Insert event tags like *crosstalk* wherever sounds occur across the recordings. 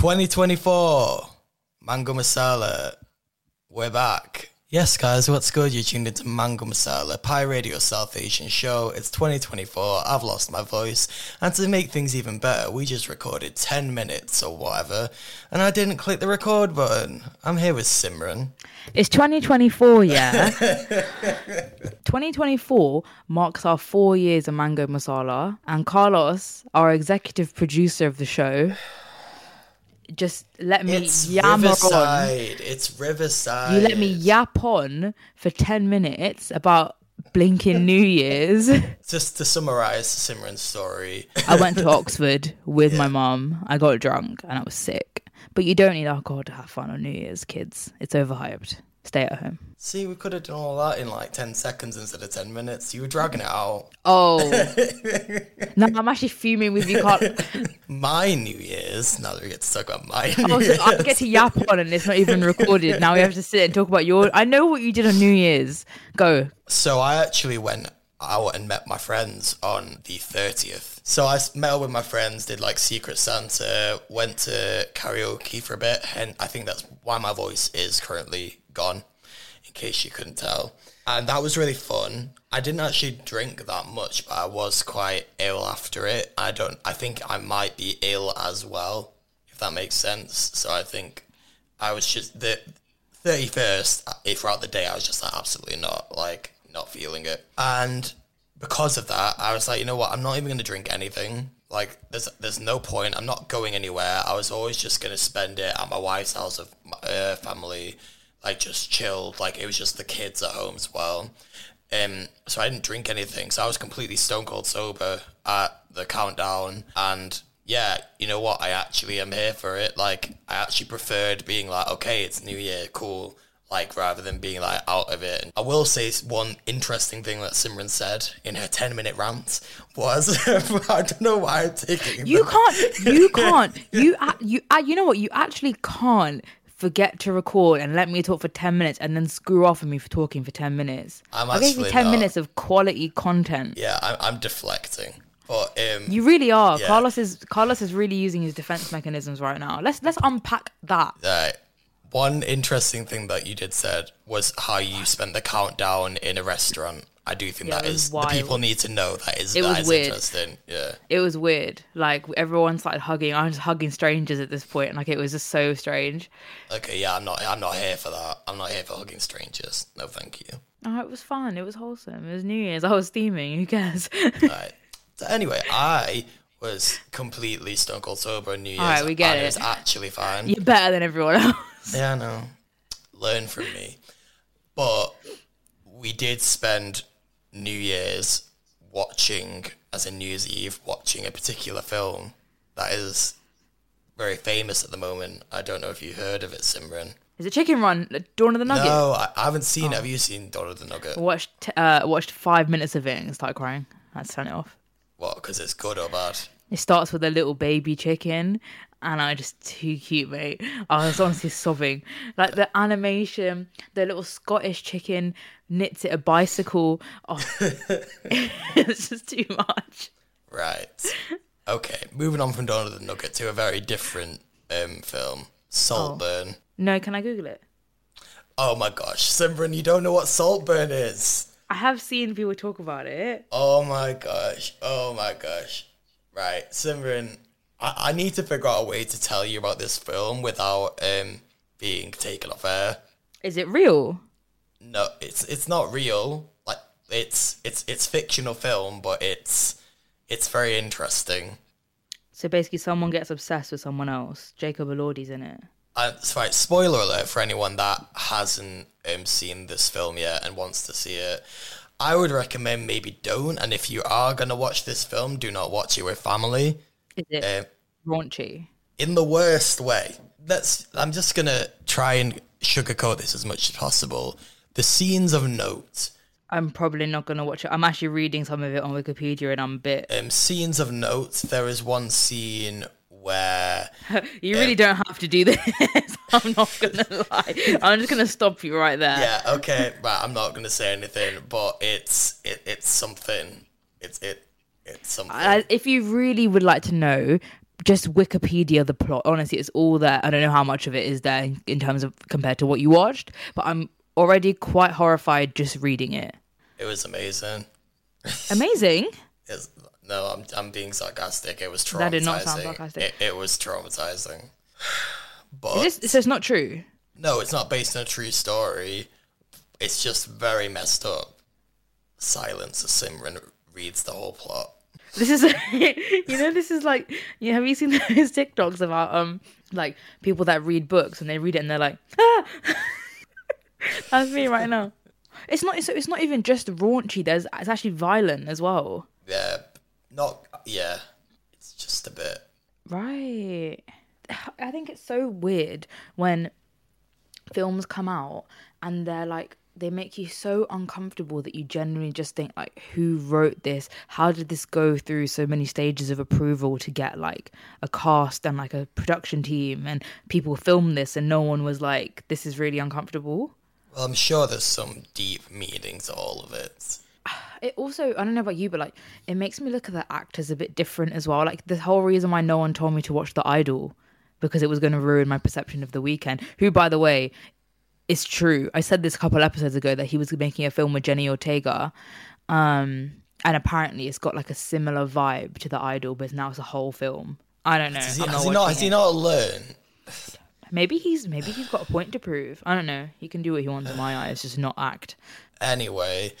2024 Mango Masala. We're back. Yes, guys, what's good? You tuned into Mango Masala, Pi Radio South Asian show. It's 2024. I've lost my voice. And to make things even better, we just recorded 10 minutes or whatever. And I didn't click the record button. I'm here with Simran. It's 2024, yeah. *laughs* 2024 marks our four years of Mango Masala, and Carlos, our executive producer of the show, just let me It's yammer on. Riverside. It's Riverside. You let me yap on for 10 minutes about blinking *laughs* New Year's. Just to summarize Simran's story. I went to *laughs* Oxford with my mum. I got drunk and I was sick. But you don't need alcohol to have fun on New Year's, kids. It's overhyped. Stay at home. See, we could have done all that in like 10 seconds instead of 10 minutes. You were dragging it out. Oh. *laughs* no, I'm actually fuming with you, Carl. *laughs* My New Year's, now that we get to talk about my New Oh, so I get to yap on and it's not even *laughs* recorded. Now we have to sit and talk about your. I know what you did on New Year's. Go. So I actually went out and met my friends on the 30th. So I met up with my friends, did like Secret Santa, went to karaoke for a bit, and I think that's why my voice is currently gone, in case you couldn't tell. And that was really fun. I didn't actually drink that much, but I was quite ill after it. I don't. I think I might be ill as well, if that makes sense. So I think I was just the thirty first. Throughout the day, I was just like absolutely not like not feeling it, and because of that, I was like, you know what? I'm not even going to drink anything. Like, there's there's no point. I'm not going anywhere. I was always just going to spend it at my wife's house of my uh, family, like just chilled. Like it was just the kids at home as well. Um, so I didn't drink anything. So I was completely stone cold sober at the countdown, and yeah, you know what? I actually am here for it. Like, I actually preferred being like, okay, it's New Year, cool. Like, rather than being like out of it. And I will say one interesting thing that Simran said in her 10 minute rant was, *laughs* I don't know why I'm taking You that. can't. You *laughs* can't. You. You. You know what? You actually can't forget to record and let me talk for 10 minutes and then screw off at me for talking for 10 minutes. I'm I gave you 10 not. minutes of quality content. Yeah, I'm, I'm deflecting. But, um, You really are. Yeah. Carlos is Carlos is really using his defense mechanisms right now. Let's let's unpack that. Right. One interesting thing that you did said was how you spent the countdown in a restaurant. I do think Yeah, that is the people need to know that is It that was is weird. interesting. Yeah. It was weird. Like everyone started hugging. I was hugging strangers at this point, point. like it was just so strange. Okay, yeah, I'm not I'm not here for that. I'm not here for hugging strangers. No thank you. Oh, it was fun. It was wholesome. It was New Year's. I was steaming. Who cares? *laughs* Right. So anyway, I was completely stone cold sober on New Year's. Alright, we get it. it was actually fine. You're better than everyone else. Yeah, I know. Learn from me. But we did spend New Year's watching, as in New Year's Eve, watching a particular film that is very famous at the moment. I don't know if you heard of it, Simran. Is it Chicken Run? Dawn of the Nugget. No, I, I haven't seen it. Oh. Have you seen Dawn of the Nugget? Watched uh, watched five minutes of it and started crying. I had to turn it off. What, because it's good or bad? It starts with a little baby chicken, and I just too cute, mate. I was honestly sobbing. Like the animation, the little Scottish chicken knits it a bicycle. Oh, *laughs* *laughs* it's just too much. Right. Okay, moving on from Dawn of the Nugget to a very different um, film, Saltburn. No, can I Google it? Oh. my gosh, Simran, you don't know what Saltburn is. I have seen people talk about it. Oh my gosh. Oh my gosh. Right, Simran, I, I need to figure out a way to tell you about this film without um being taken off air. Is it real? No, it's it's not real. Like it's it's it's fictional film, but it's it's very interesting. So basically, someone gets obsessed with someone else. Jacob Elordi's in it. Uh, sorry, spoiler alert for anyone that hasn't um, seen this film yet and wants to see it. I would recommend maybe don't. And if you are gonna watch this film, do not watch it with family. Is it Um, raunchy? in the worst way. That's I'm just gonna try and sugarcoat this as much as possible. The scenes of note, I'm probably not gonna watch it. I'm actually reading some of it on Wikipedia, and I'm a bit. um, scenes of note. There is one scene where *laughs* You really don't have to do this. *laughs* I'm not gonna lie. I'm just gonna stop you right there. yeah, okay, right. I'm not gonna say anything, but it's it, it's something. It's it it's something. Uh, if you really would like to know, just Wikipedia the plot. Honestly, it's all there. I don't know how much of it is there in, in terms of compared to what you watched, but I'm already quite horrified just reading it. It was amazing. *laughs* Amazing. It's, no, I'm I'm being sarcastic. It was traumatizing. That did not sound sarcastic. It, it was traumatizing. But *sighs* Is this, so it's not true. no, it's not based on a true story. It's just very messed up. Silence as Simran reads the whole plot. This is, *laughs* you know, this is like, you have you seen *laughs* those TikToks about um like people that read books and they read it and they're like, ah! *laughs* that's me right now. It's not. It's, it's not even just raunchy. There's it's actually violent as well. Yeah, not yeah. It's just a bit. Right. I think it's so weird when films come out and they're like they make you so uncomfortable that you genuinely just think like who wrote this how did this go through so many stages of approval to get like a cast and like a production team and people film this and no one was like this is really uncomfortable Well, I'm sure there's some deep meanings to all of it. It also i don't know about you but like it makes me look at the actors a bit different as well. Like the whole reason why no one told me to watch the idol because it was going to ruin my perception of the Weeknd who by the way is true. I said this a couple episodes ago that he was making a film with Jenna Ortega um and apparently it's got like a similar vibe to the idol but now it's a whole film. I don't know. Has he, has not he not? Has he not learned? maybe he's maybe he's got a point to prove. I don't know. He can do what he wants in my eyes just not act. Anyway,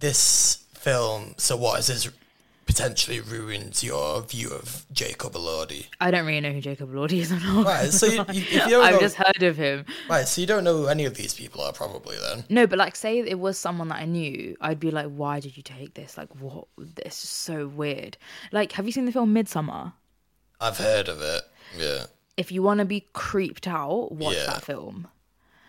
this film. So what has this potentially ruined your view of Jacob Elordi? i don't really know who Jacob Elordi is or not Right. So you, you, if you i've know, just heard of him right, so you don't know who any of these people are probably then. No, but like, say it was someone that I knew, I'd be like, "Why did you take this? Like, what? This is so weird." Like, have you seen the film Midsommar? I've heard of it. Yeah. If you want to be creeped out, watch Yeah. that film.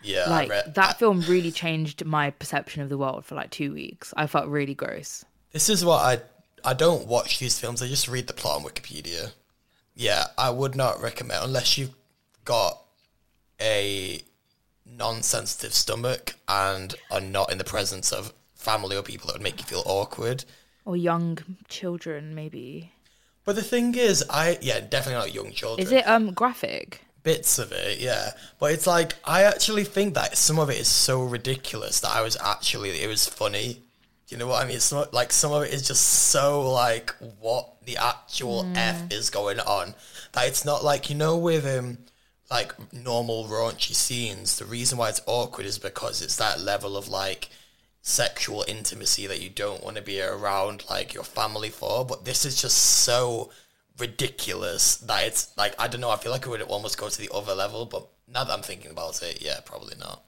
Yeah. Like, I read, that film really changed my perception of the world for like two weeks. I felt really gross. This is what I I don't watch these films. I just read the plot on Wikipedia. Yeah, I would not recommend unless you've got a non-sensitive stomach and are not in the presence of family or people that would make you feel awkward. Or young children, maybe. But the thing is, I yeah, definitely not young children. Is it um graphic? Bits of it, yeah. But it's like I actually think that some of it is so ridiculous that I was actually it was funny. You know what I mean? It's not like some of it is just so like what the actual f is going on that it's not like you know with um like normal raunchy scenes. The reason why it's awkward is because it's that level of like sexual intimacy that you don't want to be around like your family for. But this is just so ridiculous that it's like I don't know. I feel like it would almost go to the other level, but now that I'm thinking about it, yeah, probably not.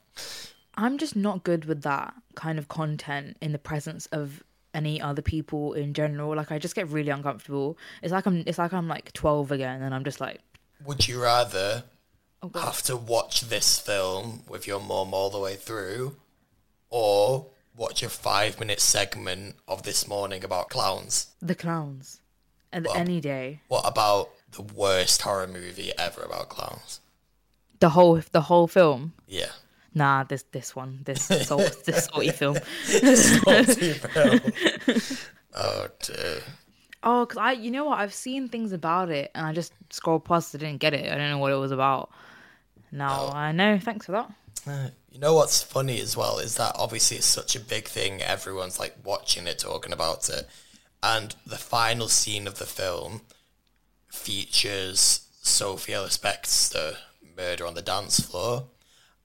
I'm just not good with that kind of content in the presence of any other people in general. Like, I just get really uncomfortable. It's like I'm. It's like I'm like 12 again, and I'm just like, Would you rather oh have to watch this film with your mom all the way through, or watch a five minute segment of this morning about clowns? The clowns. And any day. What about the worst horror movie ever about clowns? The whole the whole film. Yeah. Nah, this this one, this salt, this *laughs* *laughs* salty film. oh dear. Oh, cause I, you know what? I've seen things about it, and I just scrolled past. I didn't get it. I don't know what it was about. Now I know. Thanks for that. Uh, You know what's funny as well is that obviously it's such a big thing. Everyone's like watching it, talking about it, and the final scene of the film features Sophie Ellis Bextor murder on the dance floor,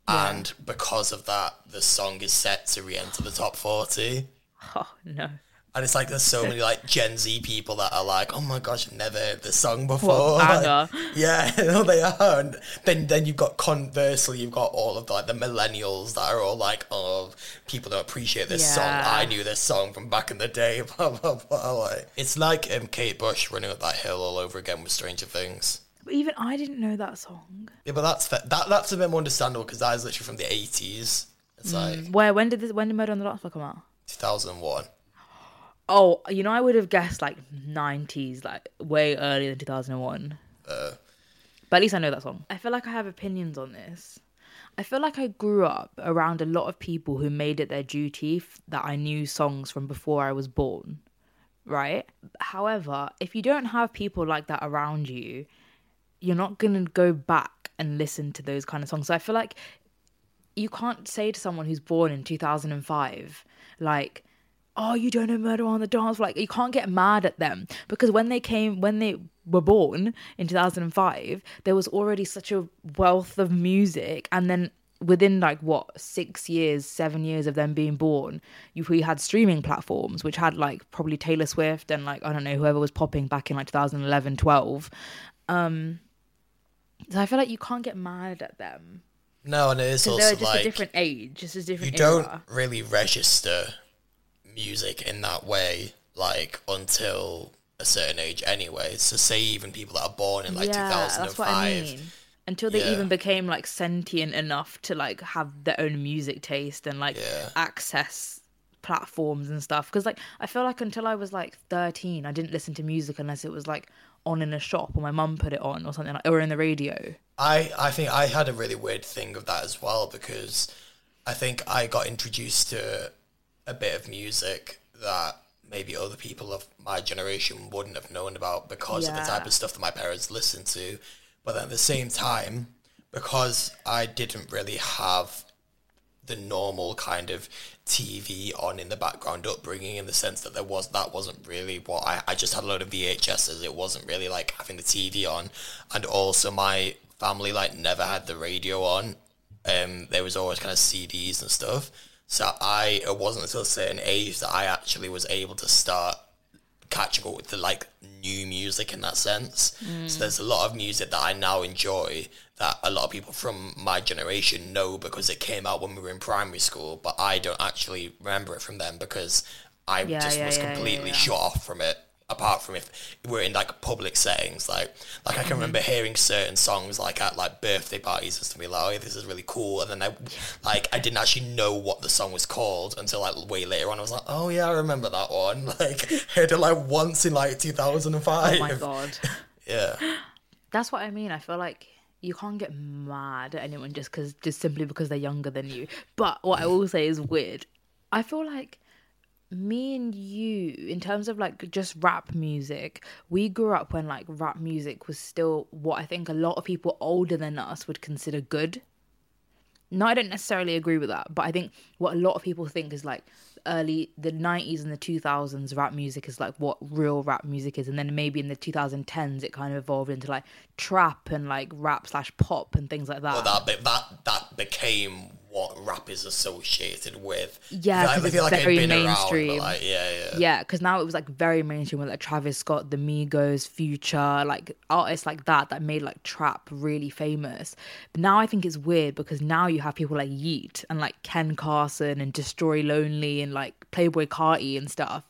and because of that, the song is set to re-enter the top forty. Oh no. And it's like there's so many like Gen Z people that are like, oh my gosh, I've never heard this song before. *laughs* Like, yeah, *laughs* no, they are. And then then you've got conversely, you've got all of the, like the millennials that are all like, oh, people don't appreciate this song. I knew this song from back in the day. *laughs* Blah blah blah. Like, it's like um, Kate Bush running up that hill all over again with Stranger Things. But even I didn't know that song. Yeah, but that's that that's a bit more understandable because that is literally from the 80s. It's like Where? When did this? When did Murder on the Dance Floor come out? 2001. Oh, you know, I would have guessed like '90s, like way earlier than 2001. Uh, But at least I know that song. I feel like I have opinions on this. I feel like I grew up around a lot of people who made it their duty f- that I knew songs from before I was born. right? However, if you don't have people like that around you, you're not going to go back and listen to those kind of songs. So I feel like you can't say to someone who's born in 2005, like, oh, you don't know Murder on the Dance Floor. Like, you can't get mad at them because when they came, when they were born in 2005, there was already such a wealth of music. And then within like what six years, seven years of them being born, you we had streaming platforms which had like probably Taylor Swift and like I don't know whoever was popping back in like 2011, 12. Um, so I feel like you can't get mad at them No, and it is they're also just like a different age, just a different. you don't era. really register music in that way, like until a certain age anyway. So say even people that are born in like yeah, that's 2005. what I mean. Until they Yeah. even became like sentient enough to like have their own music taste and like Yeah. access platforms and stuff. Because like I feel like until I was like thirteen, I didn't listen to music unless it was like on in a shop or my mum put it on or something like or in the radio. I, I think I had a really weird thing of that as well because I think I got introduced to a bit of music that maybe other people of my generation wouldn't have known about because of the type of stuff that my parents listened to. But then at the same time, because I didn't really have the normal kind of TV on in the background upbringing in the sense that there was that wasn't really what I, I just had a load of VHSs. It wasn't really like having the TV on, and also my family like never had the radio on. Um, there was always kind of CDs and stuff. So I it wasn't until a certain age that I actually was able to start catching up with the like new music in that sense. So mm. there's a lot of music that I now enjoy that a lot of people from my generation know because it came out when we were in primary school, but I don't actually remember it from them because I Yeah, just yeah, was yeah, completely shut off from it. Apart from if we're in like public settings, like like I can mm-hmm. remember hearing certain songs like at like birthday parties and stuff, be like, oh, this is really cool, and then I like I didn't actually know what the song was called until like way later on. I was like, oh yeah, I remember that one. *laughs* Like heard it like once in like 2005. Oh my god. *laughs* Yeah. *gasps* That's what I mean. I feel like you can't get mad at anyone just because just simply because they're younger than you. But what I mm. will say is weird. I feel like me and you, in terms of like just rap music, we grew up when like rap music was still what I think a lot of people older than us would consider good. No, I don't necessarily agree with that, but I think what a lot of people think is like early the 90s and the 2000s rap music is like what real rap music is and then maybe in the 2010s it kind of evolved into like trap and like rap slash pop and things like that But that that that became what rap is associated with. Yeah, I 'cause it's feel like very been around, mainstream. like, yeah, yeah. yeah because now it was like very mainstream with like travis scott the migos future like artists like that that made like trap really famous but now i think it's weird because now you have people like Yeat and like ken carson and destroy lonely and like playboy carti and stuff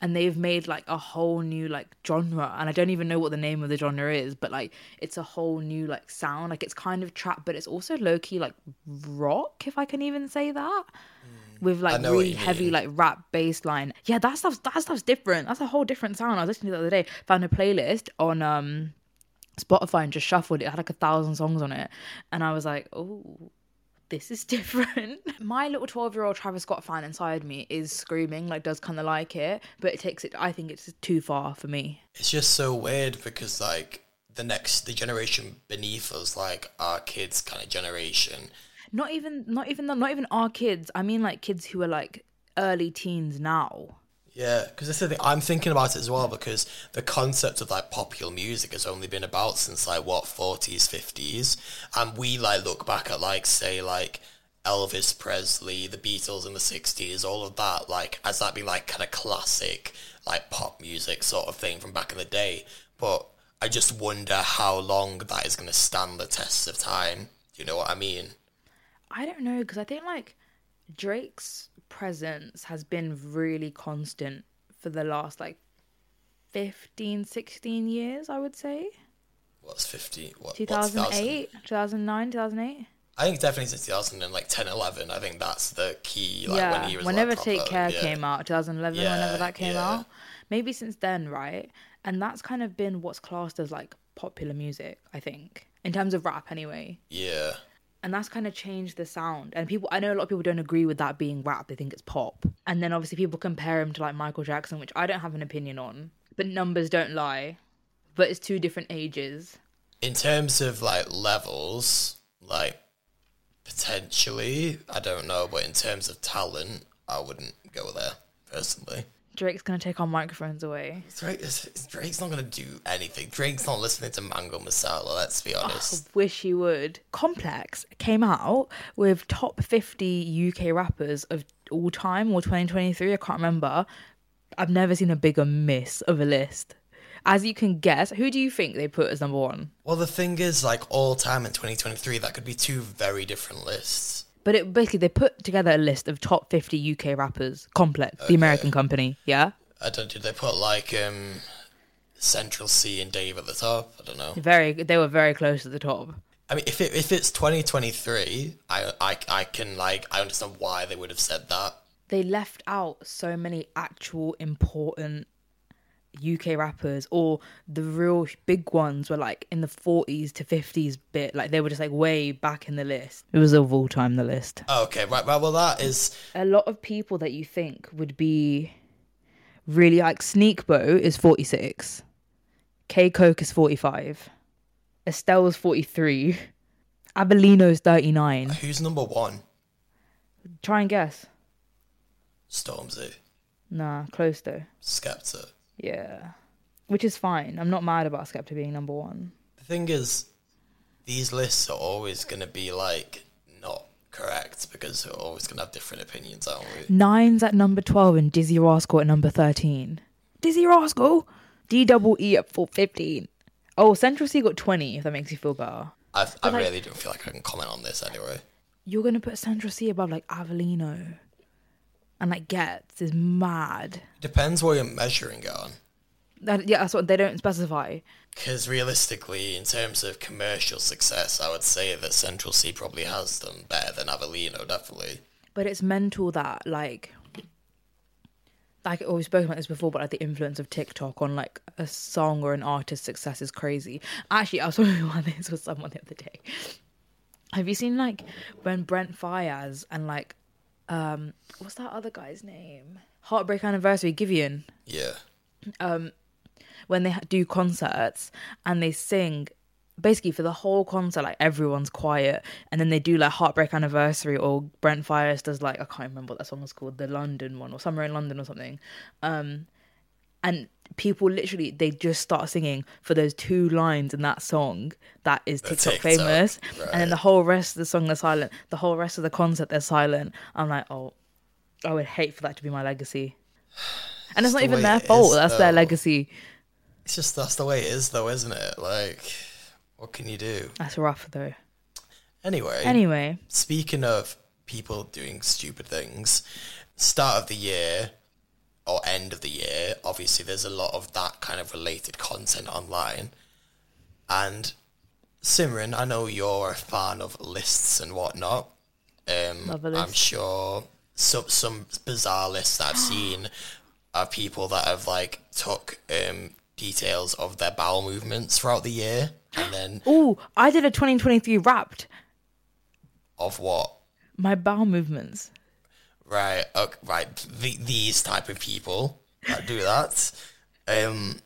and they've made like a whole new like genre and i don't even know what the name of the genre is but like it's a whole new like sound like it's kind of trap but it's also low-key like rock if i can even say that with like really heavy like rap bass line. Yeah, that stuff's that stuff's different. That's a whole different sound. I was listening to the other day, found a playlist on um Spotify and just shuffled it. It had like a thousand songs on it. And I was like, oh, this is *laughs* different. My little 12 year old Travis Scott fan inside me is screaming, like, does kind of like it, but it takes it, I think it's too far for me. It's just so weird because like the next the generation beneath us, like our kids kind of generation, Not even, not even, the not even our kids. I mean, like, kids who are like early teens now. Yeah, because this is the thing. I'm thinking about it as well because the concept of like popular music has only been about since like what 40s, 50s, and we like look back at like say like Elvis Presley, the Beatles in the 60s, all of that like as that being like kind of classic like pop music sort of thing from back in the day. But I just wonder how long that is going to stand the test of time. Do you know what I mean? I don't know because I think like Drake's presence has been really constant for the last like 15, 16 years, I would say. What's 50? What, what's 2008, 2009, 2008. I think definitely since 2000 and like 10, 11. I think that's the key. Like yeah, when he was whenever like, Take Care yeah. came out, 2011, Yeah, whenever that came yeah. out. Maybe since then, right? And that's kind of been what's classed as like popular music, I think, in terms of rap anyway. Yeah. And that's kind of changed the sound. And people, I know a lot of people don't agree with that being rap; they think it's pop. And then obviously people compare him to like Michael Jackson, which I don't have an opinion on. But numbers don't lie. But it's two different ages. In terms of like levels, like potentially, I don't know, but in terms of talent, I wouldn't go there personally. Drake's gonna take our microphones away. Drake Drake's not gonna do anything. Drake's not listening to Mango Masala. Let's be oh, honest. Wish he would. Complex came out with top 50 UK rappers of all time or 2023. I can't remember. I've never seen a bigger miss of a list. As you can guess, who do you think they put as number one? Well, the thing is, like all time in 2023, that could be two very different lists. But it basically they put together a list of top 50 UK rappers. Complex, the American company. Yeah, I don't. Did they put like um, Central Cee and Dave at the top? I don't know. very. They were very close to the top. I mean, if it, if it's 2023, I, I I can like I understand why they would have said that. They left out so many actual important UK rappers, or the real big ones were like in the 40s to 50s bit. Like they were just like way back in the list. It was of all time the list. Oh, okay, right, right. Well, that is a lot of people that you think would be really like Sneakbo is 46, K Koke is 45, Estelle is 43, Avelino's 39. who's number one. Try and guess. Stormzy, Nah, close though. Skepta. Yeah. Which is fine. I'm not mad about Skepta being number one. The thing is, these lists are always going to be like not correct because we're always going to have different opinions, aren't we? Nine's at number 12 and Dizzee Rascal at number 13. Dizzee Rascal? D double E at full 15. Oh, Central Cee got 20, if that makes you feel better. I, I like- really don't feel like I can comment on this anyway. You're going to put Central Cee above like Avelino. And like Giggs is mad. Depends what you're measuring it on. That, yeah, that's what they don't specify. Because realistically, in terms of commercial success, I would say that Central Cee probably has them better than Avelino, definitely. But it's mental that like like oh, we've spoken about this before, but like the influence of TikTok on like a song or an artist's success is crazy. Actually, I was *laughs* talking about this with someone the other day. Have you seen like when Brent Faiyaz and like um what's that other guy's name? Heartbreak Anniversary, Giveon, Yeah. Um, when they do concerts and they sing basically for the whole concert like everyone's quiet and then they do like heartbreak anniversary or Brent Faiyaz does like i can't remember what that song was called the london one or somewhere in london or something um and people literally they just start singing for those two lines in that song that is tiktok, TikTok, famous. And then the whole rest of the song they're silent. The whole rest of the concert they're silent. I'm like oh i would hate for that to be my legacy. And it's not the even their fault is, that's their legacy. It's just that's the way it is, though, isn't it? Like, what can you do? that's rough though. Anyway, Anyway, speaking of people doing stupid things, start of the year or end of the year, obviously there's a lot of that kind of related content online. And Simran, I know you're a fan of lists and whatnot. Um, Love a I'm sure some some bizarre lists that I've *gasps* seen are people that have like took um, details of their bowel movements throughout the year and then *gasps* oh, I did a 2023 wrapped of what my bowel movements. Right, okay, right. The, these type of people that do that. Um,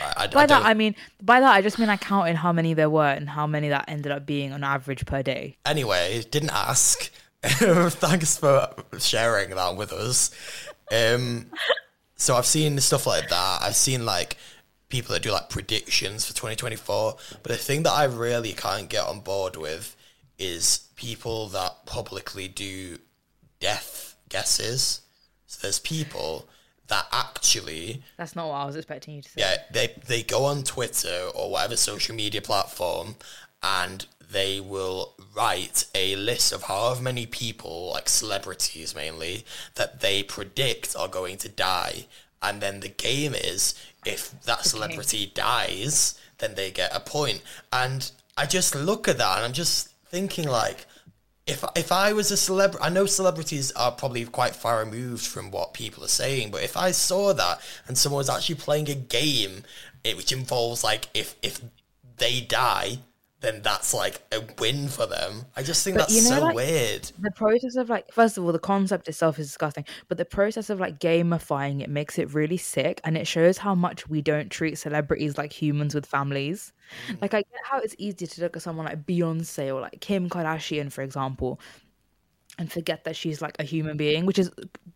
I, I, By I that I mean, by that I just mean I counted how many there were and how many that ended up being on average per day. anyway, didn't ask. *laughs* Thanks for sharing that with us. Um, so I've seen stuff like that. I've seen like people that do like predictions for 2024. But the thing that I really can't get on board with is people that publicly do death guesses. So there's people that actually That's not what I was expecting you to say. yeah, they they go on Twitter or whatever social media platform and they will write a list of however many people, like celebrities mainly, that they predict are going to die. And then the game is if that celebrity dies, then they get a point. And I just look at that and I'm just thinking like if if I was a celebrity, I know celebrities are probably quite far removed from what people are saying, but if I saw that and someone was actually playing a game, it, which involves like if if they die, then that's like a win for them. I just think But that's you know, so like, weird. the process of like first of all the concept itself is disgusting but the process of like gamifying it makes it really sick and it shows how much we don't treat celebrities like humans with families mm. like i get how it's easy to look at someone like beyonce or like kim kardashian for example and forget that she's like a human being, which is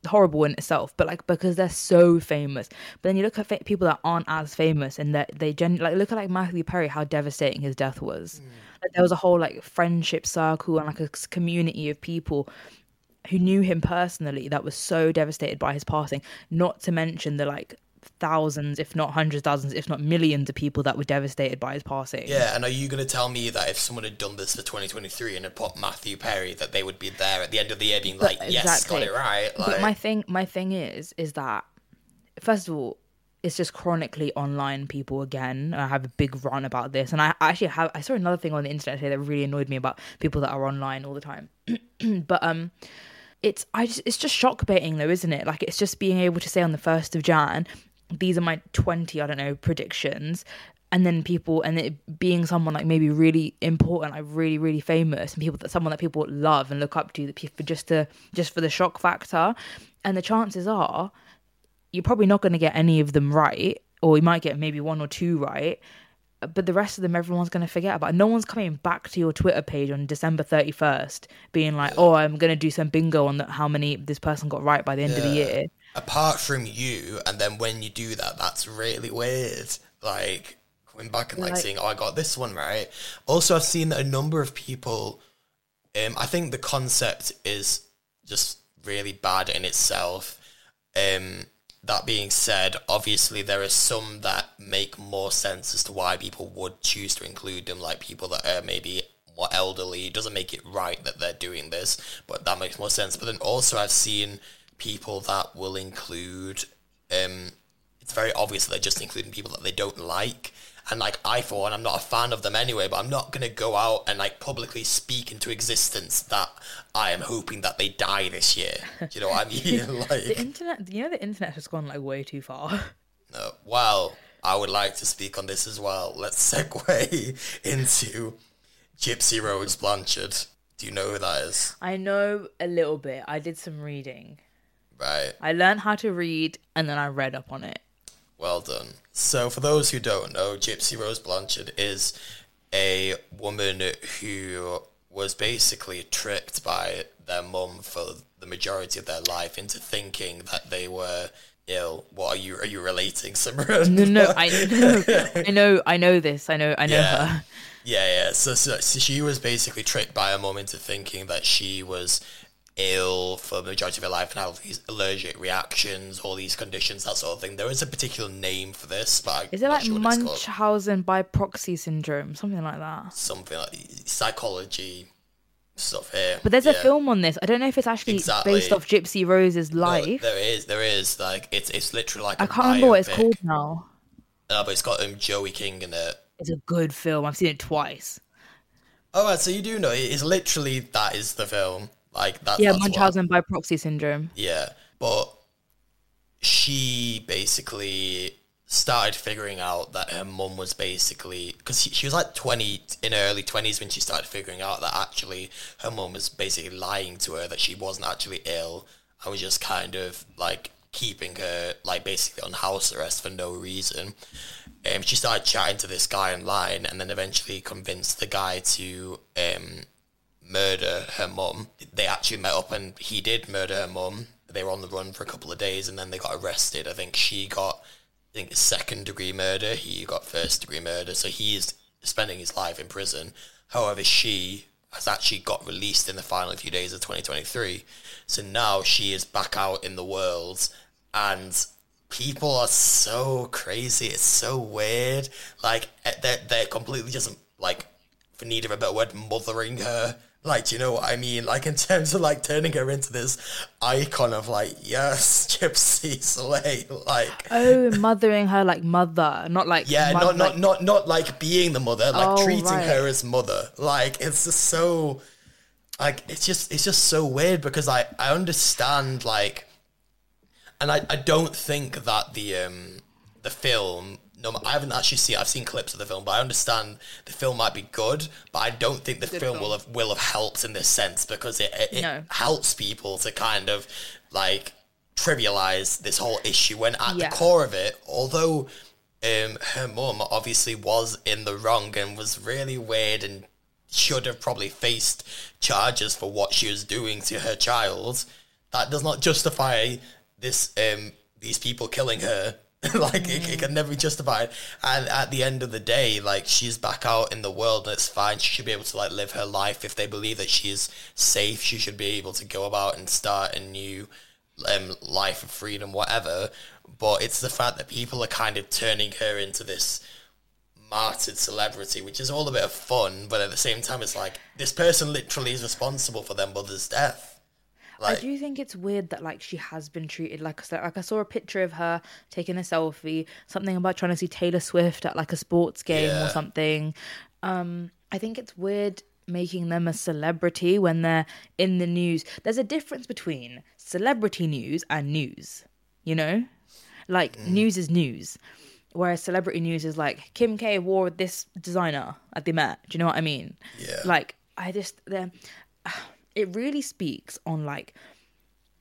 horrible in itself. But like because they're so famous, but then you look at fa- people that aren't as famous, and that they gen like look at like Matthew Perry, how devastating his death was. Mm. Like there was a whole like friendship circle and like a community of people who knew him personally that was so devastated by his passing. Not to mention the like thousands, if not hundreds, thousands, if not millions of people that were devastated by his passing. Yeah, and are you going to tell me that if someone had done this for 2023 and had put Matthew Perry, that they would be there at the end of the year being like, yes, got it right? But my thing, my thing is, is that first of all, it's just chronically online people again. I have a big rant about this, and I actually have. I saw another thing on the internet today that really annoyed me about people that are online all the time. *clears throat* but um, it's I just it's just shock baiting though, isn't it? Like it's just being able to say on the first of Jan, these are my twenty, I don't know, predictions. And then people, and it being someone like maybe really important, like really, really famous, and people that someone that people love and look up to, that people just to just for the shock factor, and the chances are you're probably not going to get any of them right, or you might get maybe one or two right, but the rest of them everyone's going to forget about. No one's coming back to your Twitter page on December 31st being like, "Oh, I'm going to do some bingo on the, how many this person got right by the end of the year." Apart from you, and then when you do that, that's really weird. Like coming back and like, Like- saying, "Oh, I got this one right." Also, I've seen that a number of people. Um, I think the concept is just really bad in itself. Um, that being said, obviously there are some that make more sense as to why people would choose to include them, like people that are maybe more elderly. It doesn't make it right that they're doing this, but that makes more sense. But then also I've seen people that will include um it's very obvious that they're just including people that they don't like. And like I for one, I'm not a fan of them anyway, but I'm not gonna go out and like publicly speak into existence that I am hoping that they die this year. Do you know what I mean? *laughs* *laughs* Like the internet, you know, the internet has gone like way too far. *laughs* no. Well, I would like to speak on this as well. Let's segue into Gypsy Rose Blanchard. Do you know who that is? I know a little bit. I did some reading. Right. I learned how to read, and then I read up on it. Well done. So, for those who don't know, Gypsy Rose Blanchard is a woman who was basically tricked by their mum for the majority of their life into thinking that they were ill. What are you? Are you relating, Simran? No, no, I *laughs* know, I know, I know this. I know, I know Yeah. her. Yeah, yeah. So, so, so she was basically tricked by her mum into thinking that she was ill for the majority of her life and had these allergic reactions, all these conditions, that sort of thing. There is a particular name for this, but Is it like sure what it's called. Munchausen by proxy syndrome, something like that? something like psychology stuff here. But there's a film on this. I don't know if it's actually Exactly. based off Gypsy Rose's No, life. there is, there is. Like it's it's literally like I I can't remember what it's called now. Uh, but it's got um, Joey King in it. It's a good film. I've seen it twice. Oh, right, so you do know it is literally that is the film. Like that. Yeah, Munchausen by proxy syndrome. Yeah, but she basically started figuring out that her mum was basically because she, she was like 20 in her early 20s when she started figuring out that actually her mum was basically lying to her that she wasn't actually ill I was just kind of like keeping her like basically on house arrest for no reason um, she started chatting to this guy online and then eventually convinced the guy to um, murder her mum. They actually met up and he did murder her mum. They were on the run for a couple of days and then they got arrested. I think she got, I think, second degree murder. He got first degree murder. So he's spending his life in prison. However, she has actually got released in the final few days of 2023. So now she is back out in the world and people are so crazy. It's so weird. Like eh, they're they're completely just like, for need of a better word, mothering her. Like, do you know what I mean? Like in terms of like turning her into this icon of like, yes, *laughs* Gypsy Slay. Like, Oh, mothering her like mother, not like yeah, mo- not not like- not not like being the mother, like Oh, treating right. her as mother. Like it's just so like it's just it's just so weird because I I understand like and I, I don't think that the um the film no, I haven't actually seen. I've seen clips of the film, but I understand the film might be good, but I don't think the film, film. will have will have helped in this sense because it it, it No. helps people to kind of like trivialize this whole issue when at Yeah. the core of it, although um, her mum obviously was in the wrong and was really weird and should have probably faced charges for what she was doing to her child. That does not justify this um these people killing her. *laughs* like it, it can never be justified. And at the end of the day, like she's back out in the world and it's fine. She should be able to like live her life. If they believe that she is safe, she should be able to go about and start a new um, life of freedom, whatever. But it's the fact that people are kind of turning her into this martyred celebrity, which is all a bit of fun, but at the same time, it's like this person literally is responsible for their mother's death. I do think it's weird that like she has been treated like a like I saw a picture of her taking a selfie, something about trying to see Taylor Swift at like a sports game or something. Um, I think it's weird making them a celebrity when they're in the news. There's a difference between celebrity news and news, you know? Like news is news. Whereas celebrity news is like Kim K wore this designer at the Met. Do you know what I mean? Yeah. Like I just the it really speaks on like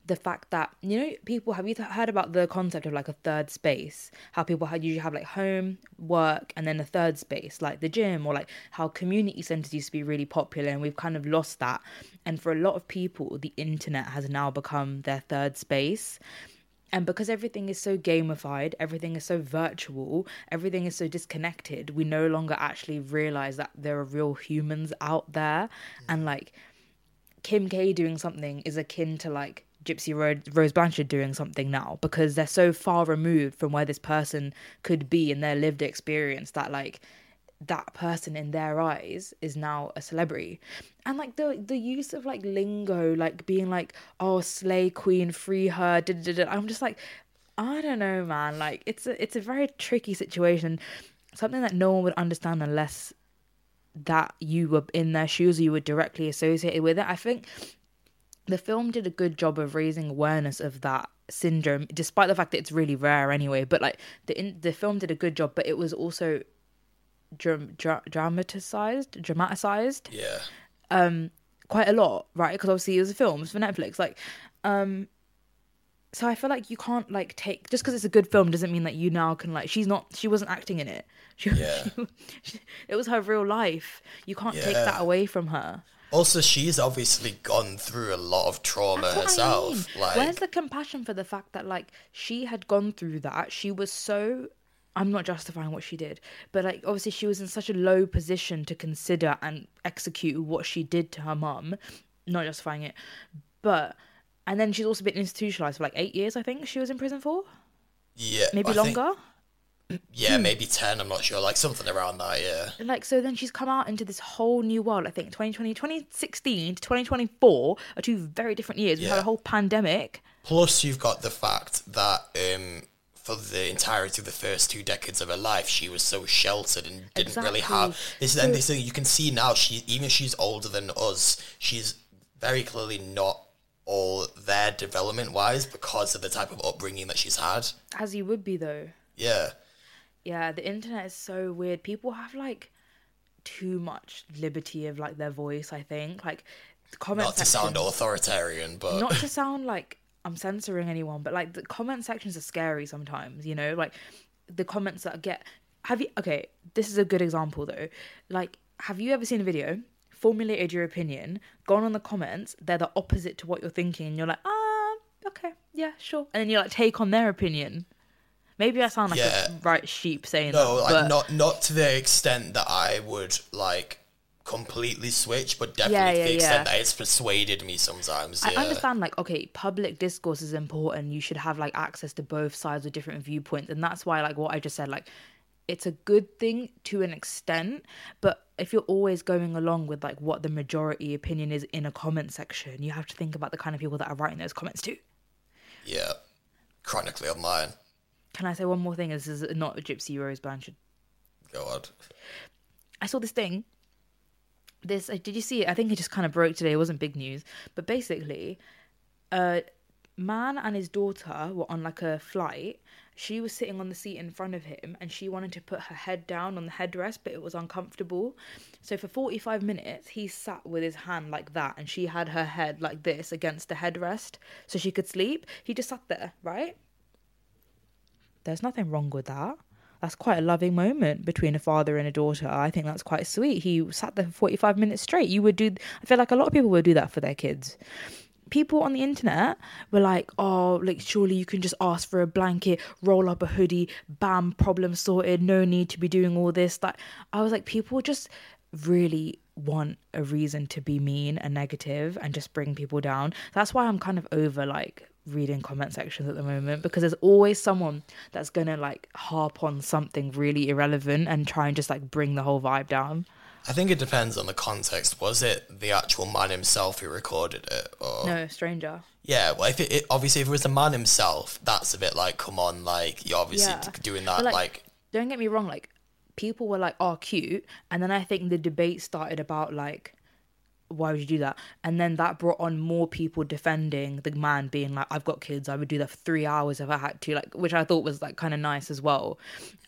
the fact that you know people have you heard about the concept of like a third space? How people usually have like home work and then a third space like the gym or like how community centers used to be really popular and we've kind of lost that. And for a lot of people the internet has now become their third space. And because everything is so gamified, everything is so virtual, everything is so disconnected, we no longer actually realize that there are real humans out there. And like Kim K doing something is akin to like Gypsy Ro- Rose Blanchard doing something now because they're so far removed from where this person could be in their lived experience that like that person in their eyes is now a celebrity. And like the the use of like lingo like being like oh slay queen free her i'm just like i don't know man. Like it's a it's a very tricky situation. Something that no one would understand unless that you were in their shoes or you were directly associated with it i think the film did a good job of raising awareness of that syndrome despite the fact that it's really rare anyway but like the in, the film did a good job but it was also dram- dra- dramatized dramatized yeah. Um quite a lot right because obviously it was a film it's for netflix like um so i feel like you can't like take just because it's a good film doesn't mean that you now can like she's not she wasn't acting in it *laughs* she, Yeah. she- it was her real life you can't take that away from her Also, she's obviously gone through a lot of trauma what I herself. mean. Like, Where's the compassion for the fact that like she had gone through that? She was so I'm not justifying what she did, but like obviously she was in such a low position to consider and execute what she did to her mum. Not justifying it. But and then she's also been institutionalized for like eight years, I think she was in prison for. yeah, Maybe I think- longer. yeah, maybe ten. I'm not sure. Like something around that. Yeah. like so then she's come out into this whole new world i think 2020 2016 to 2024 are two very different years we had Yeah. a whole pandemic Plus, you've got the fact that um, for the entirety of the first two decades of her life, she was so sheltered and didn't really have this. this. And this thing you can see now, she even if she's older than us, she's very clearly not all there development wise because of the type of upbringing that she's had. as you would be though. Yeah, yeah the internet is so weird. People have like too much liberty of like their voice i think. Like comment not to sound authoritarian, but not to sound like i'm censoring anyone but like the comment sections are scary sometimes you know? Like the comments that I get have you okay this is a good example though. Like have you ever seen a video formulated your opinion gone on the comments they're the opposite to what you're thinking and you're like ah okay yeah sure and then you like take on their opinion maybe i sound like Yeah. a right sheep saying no, that like but not not to the extent that I would like completely switch, but definitely Yeah, to yeah, the extent that it's persuaded me sometimes. I understand, like, okay, public discourse is important. You should have like access to both sides with different viewpoints, and that's why, like, what I just said, like, it's a good thing to an extent. But if you're always going along with like what the majority opinion is in a comment section, you have to think about the kind of people that are writing those comments too. Yeah, chronically online. Can I say one more thing? This is not a Gypsy Rose Blanchard. Go on. I saw this thing. This uh, did you see it? I think it just kind of broke today. It wasn't big news, but basically, a man and his daughter were on like a flight. She was sitting on the seat in front of him and she wanted to put her head down on the headrest, but it was uncomfortable. So for 45 minutes, he sat with his hand like that and she had her head like this against the headrest so she could sleep. He just sat there, right? There's nothing wrong with that. That's quite a loving moment between a father and a daughter. I think that's quite sweet. He sat there for 45 minutes straight. You would do, I feel like a lot of people would do that for their kids people on the internet were like, oh, like surely you can just ask for a blanket, roll up a hoodie, bam, problem sorted, no need to be doing all this. Like I was like, people just really want a reason to be mean and negative and just bring people down. That's why I'm kind of over like reading comment sections at the moment because there's always someone that's gonna like harp on something really irrelevant and try and just like bring the whole vibe down. I think it depends on the context. Was it the actual man himself who recorded it, or No, stranger. yeah? Well, if it, it obviously if it was the man himself, that's a bit like, come on, like you're obviously Yeah. doing that, like, like, don't get me wrong, like people were like, "Oh, cute," and then I think the debate started about like, why would you do that? And then that brought on more people defending the man being like, "I've got kids, I would do that for three hours if I had to," like, which I thought was like kind of nice as well.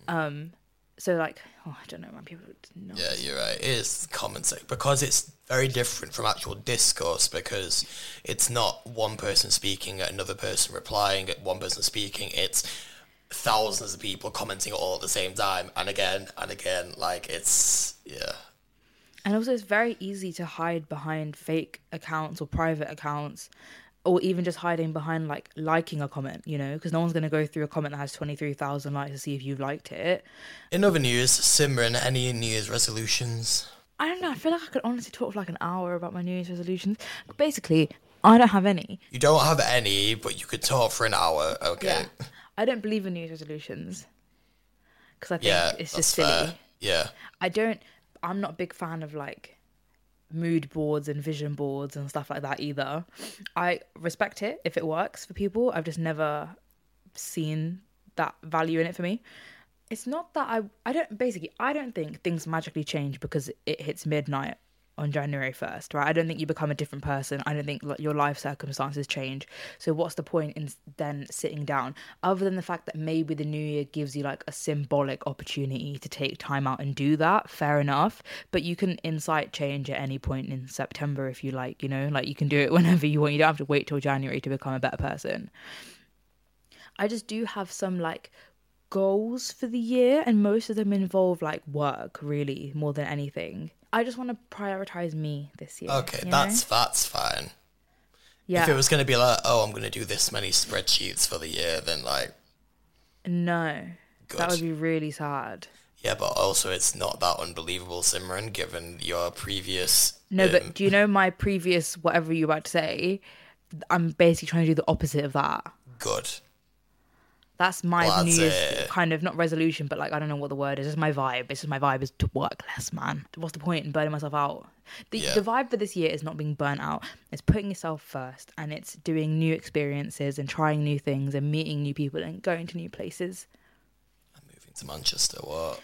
Um, so like, oh, I don't know, man, people. No. Yeah, you're right. It is common sense because it's very different from actual discourse because it's not one person speaking at another person replying at one person speaking. It's thousands of people commenting all at the same time and again and again. Like it's yeah. And also, it's very easy to hide behind fake accounts or private accounts, or even just hiding behind like liking a comment, you know, because no one's going to go through a comment that has 23,000 likes to see if you've liked it. In other news, Simran, any New Year's resolutions? I don't know. I feel like I could honestly talk for like an hour about my New Year's resolutions. Basically, I don't have any. You don't have any, but you could talk for an hour. Okay. Yeah. I don't believe in New Year's resolutions because I think Yeah, it's just silly. fair. Yeah. I don't. I'm not a big fan of like mood boards and vision boards and stuff like that either. I respect it if it works for people. I've just never seen that value in it for me. It's not that I I don't basically I don't think things magically change because it hits midnight on January 1st, right? I don't think you become a different person. I don't think like, your life circumstances change. So what's the point in then sitting down other than the fact that maybe the new year gives you like a symbolic opportunity to take time out and do that, fair enough, but you can incite change at any point in September if you like, you know? Like you can do it *laughs* whenever you want. You don't have to wait till January to become a better person. I just do have some like goals for the year, and most of them involve like work, really, more than anything. I just want to prioritize me this year. Okay, that's know? that's fine. yeah. If it was going to be like, oh, I'm going to do this many spreadsheets for the year, then like, no, Good. that would be really sad. yeah, but also it's not that unbelievable, Simran, given your previous. No, um, but do you know my previous whatever you were about to say? I'm basically trying to do the opposite of that. good. That's my Well, New Year's it. kind of not resolution, but like I don't know what the word is. It's my vibe. It's just my vibe is to work less, man. What's the point in burning myself out? The, Yeah. the vibe for this year is not being burnt out. It's putting yourself first, and it's doing new experiences and trying new things and meeting new people and going to new places. I'm moving to Manchester. What?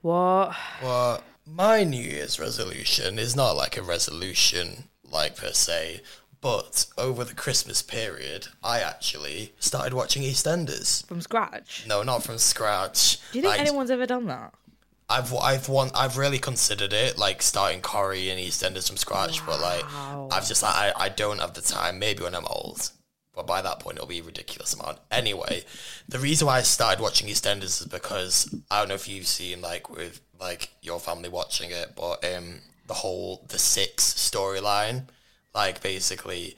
What? Well, my New Year's resolution is not like a resolution, like per se, but over the Christmas period, I actually started watching EastEnders. From scratch? No, not from scratch. Do you think anyone's ever done that? I've I've won, I've really considered it, like starting Corrie and EastEnders from scratch, but like I've just like I, I don't have the time. Maybe when I'm old, but by that point it'll be a ridiculous amount. Anyway, the reason why I started watching EastEnders is because I don't know if you've seen like with like your family watching it, but um the whole the six storyline, like basically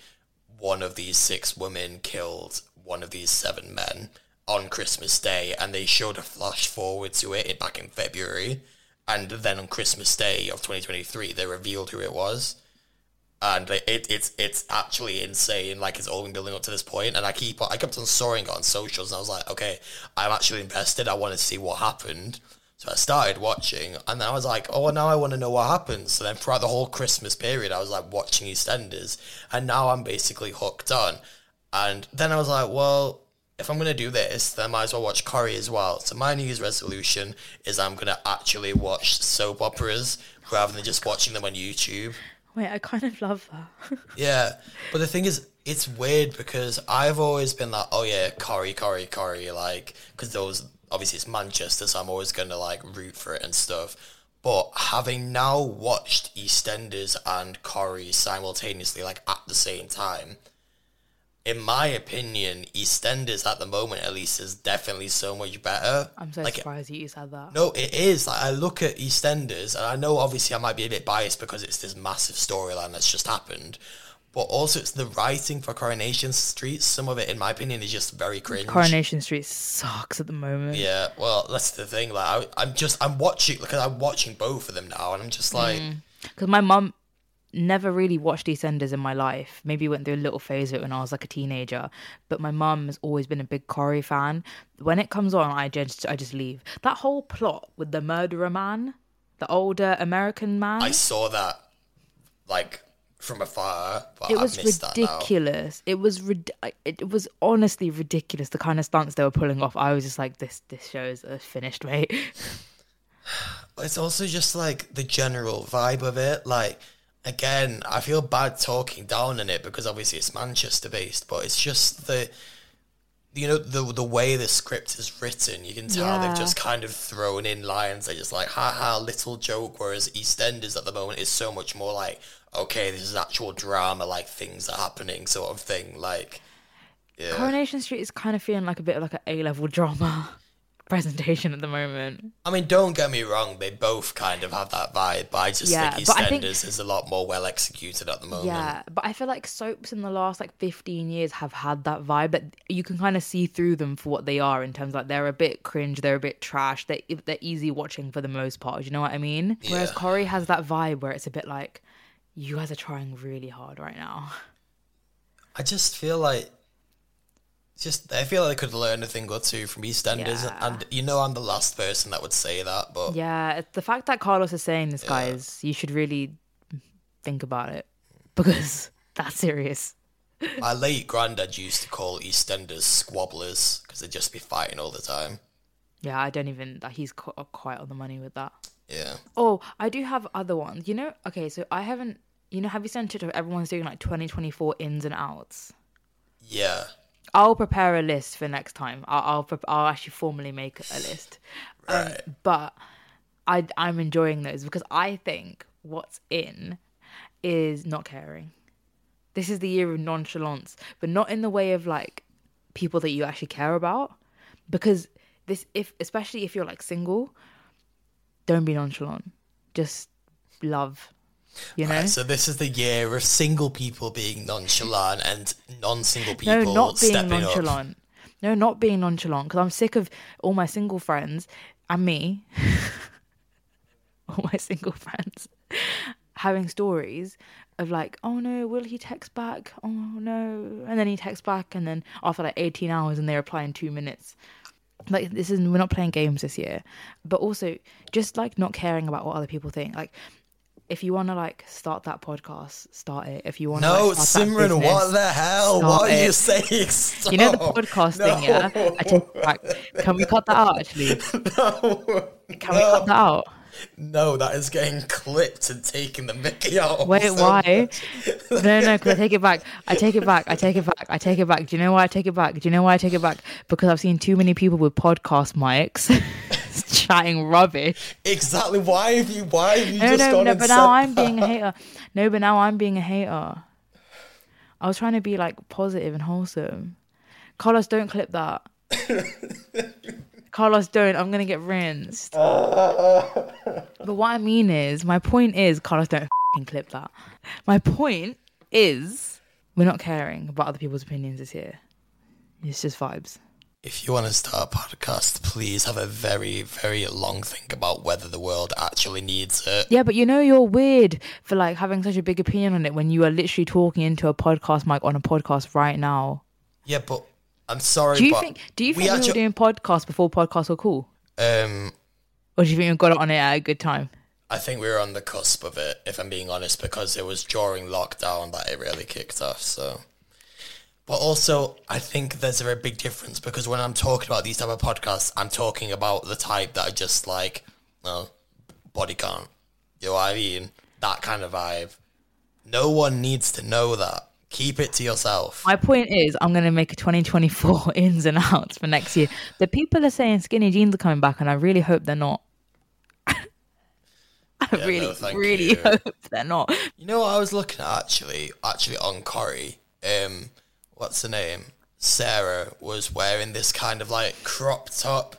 one of these six women killed one of these seven men on Christmas Day, and they showed a flash forward to it back in February, and then on Christmas Day of 2023, they revealed who it was, and it, it it's it's actually insane. Like it's all been building up to this point, and I keep I kept on soaring on socials, and I was like, okay, I'm actually invested. I want to see what happened. So I started watching, and then I was like, oh, now I want to know what happens. So then throughout the whole Christmas period, I was like watching EastEnders, and now I'm basically hooked on. And then I was like, well, if I'm gonna do this, then I might as well watch Corrie as well. So my New Year's resolution is I'm gonna actually watch soap operas rather than just watching them on YouTube. Wait, I kind of love that. *laughs* Yeah, but the thing is, it's weird because I've always been like, oh yeah, Corrie, Corrie, Corrie, like, because those obviously it's Manchester, so I'm always gonna like root for it and stuff. But having now watched EastEnders and Corrie simultaneously, like at the same time, in my opinion, EastEnders at the moment at least is definitely so much better. I'm so like, surprised you said that. no, it is. Like I look at EastEnders, and I know obviously I might be a bit biased because it's this massive storyline that's just happened, but also it's the writing for Coronation Street. Some of it, in my opinion, is just very cringe. Coronation Street sucks at the moment. Yeah, well, that's the thing. Like I, I'm just, I'm watching, like I'm watching both of them now, and I'm just mm. like, Because my mum never really watched EastEnders in my life. Maybe went through a little phase of it when I was like a teenager. But my mum has always been a big Corrie fan. When it comes on, I just I just leave. That whole plot with the murderer man, the older American man. I saw that, like from afar, but it was ridiculous. It was rid- it was honestly ridiculous. The kind of stunts they were pulling off. I was just like, this this show is uh, finished, mate. *laughs* It's also just like the general vibe of it. Like, again, I feel bad talking down on it because obviously it's Manchester based, but it's just the, you know, the the way the script is written. You can tell Yeah. they've just kind of thrown in lines. They're just like, ha ha, little joke. Whereas EastEnders at the moment is so much more like, okay, this is actual drama, like things are happening, sort of thing. Like, yeah. Coronation Street is kind of feeling like a bit of like an A level drama *laughs* presentation at the moment. I mean, don't get me wrong, they both kind of have that vibe, but I just Yeah, think but I think- EastEnders is a lot more well executed at the moment. Yeah, but I feel like soaps in the last like 15 years have had that vibe that you can kind of see through them for what they are in terms of like they're a bit cringe, they're a bit trash, they they're easy watching for the most part. Do you know what I mean? Whereas Yeah. Corrie has that vibe where it's a bit like you guys are trying really hard right now. I just feel like just I feel like I could learn a thing or two from EastEnders, Yeah. and you know I'm the last person that would say that, but Yeah, the fact that Carlos is saying this, guys, you should really think about it because *laughs* that's serious. my late granddad used to call EastEnders squabblers because they'd just be fighting all the time. Yeah, I don't even. He's quite on the money with that. Yeah, Oh, I do have other ones. You know, okay, so I haven't. You know, have you seen TikTok? Everyone's doing like 2024 ins and outs. yeah, I'll prepare a list for next time. I'll I'll, I'll actually formally make a list. Um, right. but I I'm enjoying those because I think what's in is not caring. This is the year of nonchalance, but not in the way of like people that you actually care about. Because this, if especially if you're like single, don't be nonchalant. Just love. You know. Right, so this is the year of single people being nonchalant and non-single people no, not being stepping up. nonchalant. No, not being nonchalant. Because I'm sick of all my single friends and me, *laughs* all my single friends, having stories of like, oh no, will he text back? Oh no, and then he texts back, and then after like 18 hours, and they reply in two minutes. Like this is we're not playing games this year, but also just like not caring about what other people think. Like if you want to like start that podcast, start it. If you want to No, like, Simran, what the hell? What are you saying? Stop. *laughs* you know the podcast thing, yeah? I take back. Can we cut that out, actually? *laughs* no, Can we cut that out? No, that is getting clipped and taking the mickey *laughs* out. Wait, so why? *laughs* No, no, because I take it back. I take it back. I take it back. I take it back. Do you know why I take it back? Do you know why I take it back? Because I've seen too many people with podcast mics *laughs* chatting rubbish. Exactly. Why have you? Why have you No, just no, no. But now I'm that? being a hater. No, but now I'm being a hater. I was trying to be like positive and wholesome. Carlos, don't clip that. Carlos, don't. I'm gonna get rinsed. *laughs* but what I mean is, my point is, Carlos, don't fing clip that. My point is, we're not caring about other people's opinions this year. It's just vibes. If you want to start a podcast, please have a very, very long think about whether the world actually needs it. Yeah, but you know you're weird for like having such a big opinion on it when you are literally talking into a podcast mic on a podcast right now. Yeah, but I'm sorry. Do you but think? Do you we think we, actu- were doing podcasts before podcasts were cool, Um, or do you think we got it on it at a good time? I think we were on the cusp of it, if I'm being honest, because it was during lockdown that it really kicked off. So, but also, I think there's a very big difference because when I'm talking about these type of podcasts, I'm talking about the type that are just like, no, body count. You know what I mean? That kind of vibe. No one needs to know that. Keep it to yourself. My point is, I'm going to make a 2024 *laughs* ins and outs for next year. The people are saying skinny jeans are coming back, and I really hope they're not. *laughs* I Yeah, really, no, really you. hope they're not. You know what I was looking at actually? Actually, on Corrie, um, what's her name? Sarah was wearing this kind of like crop top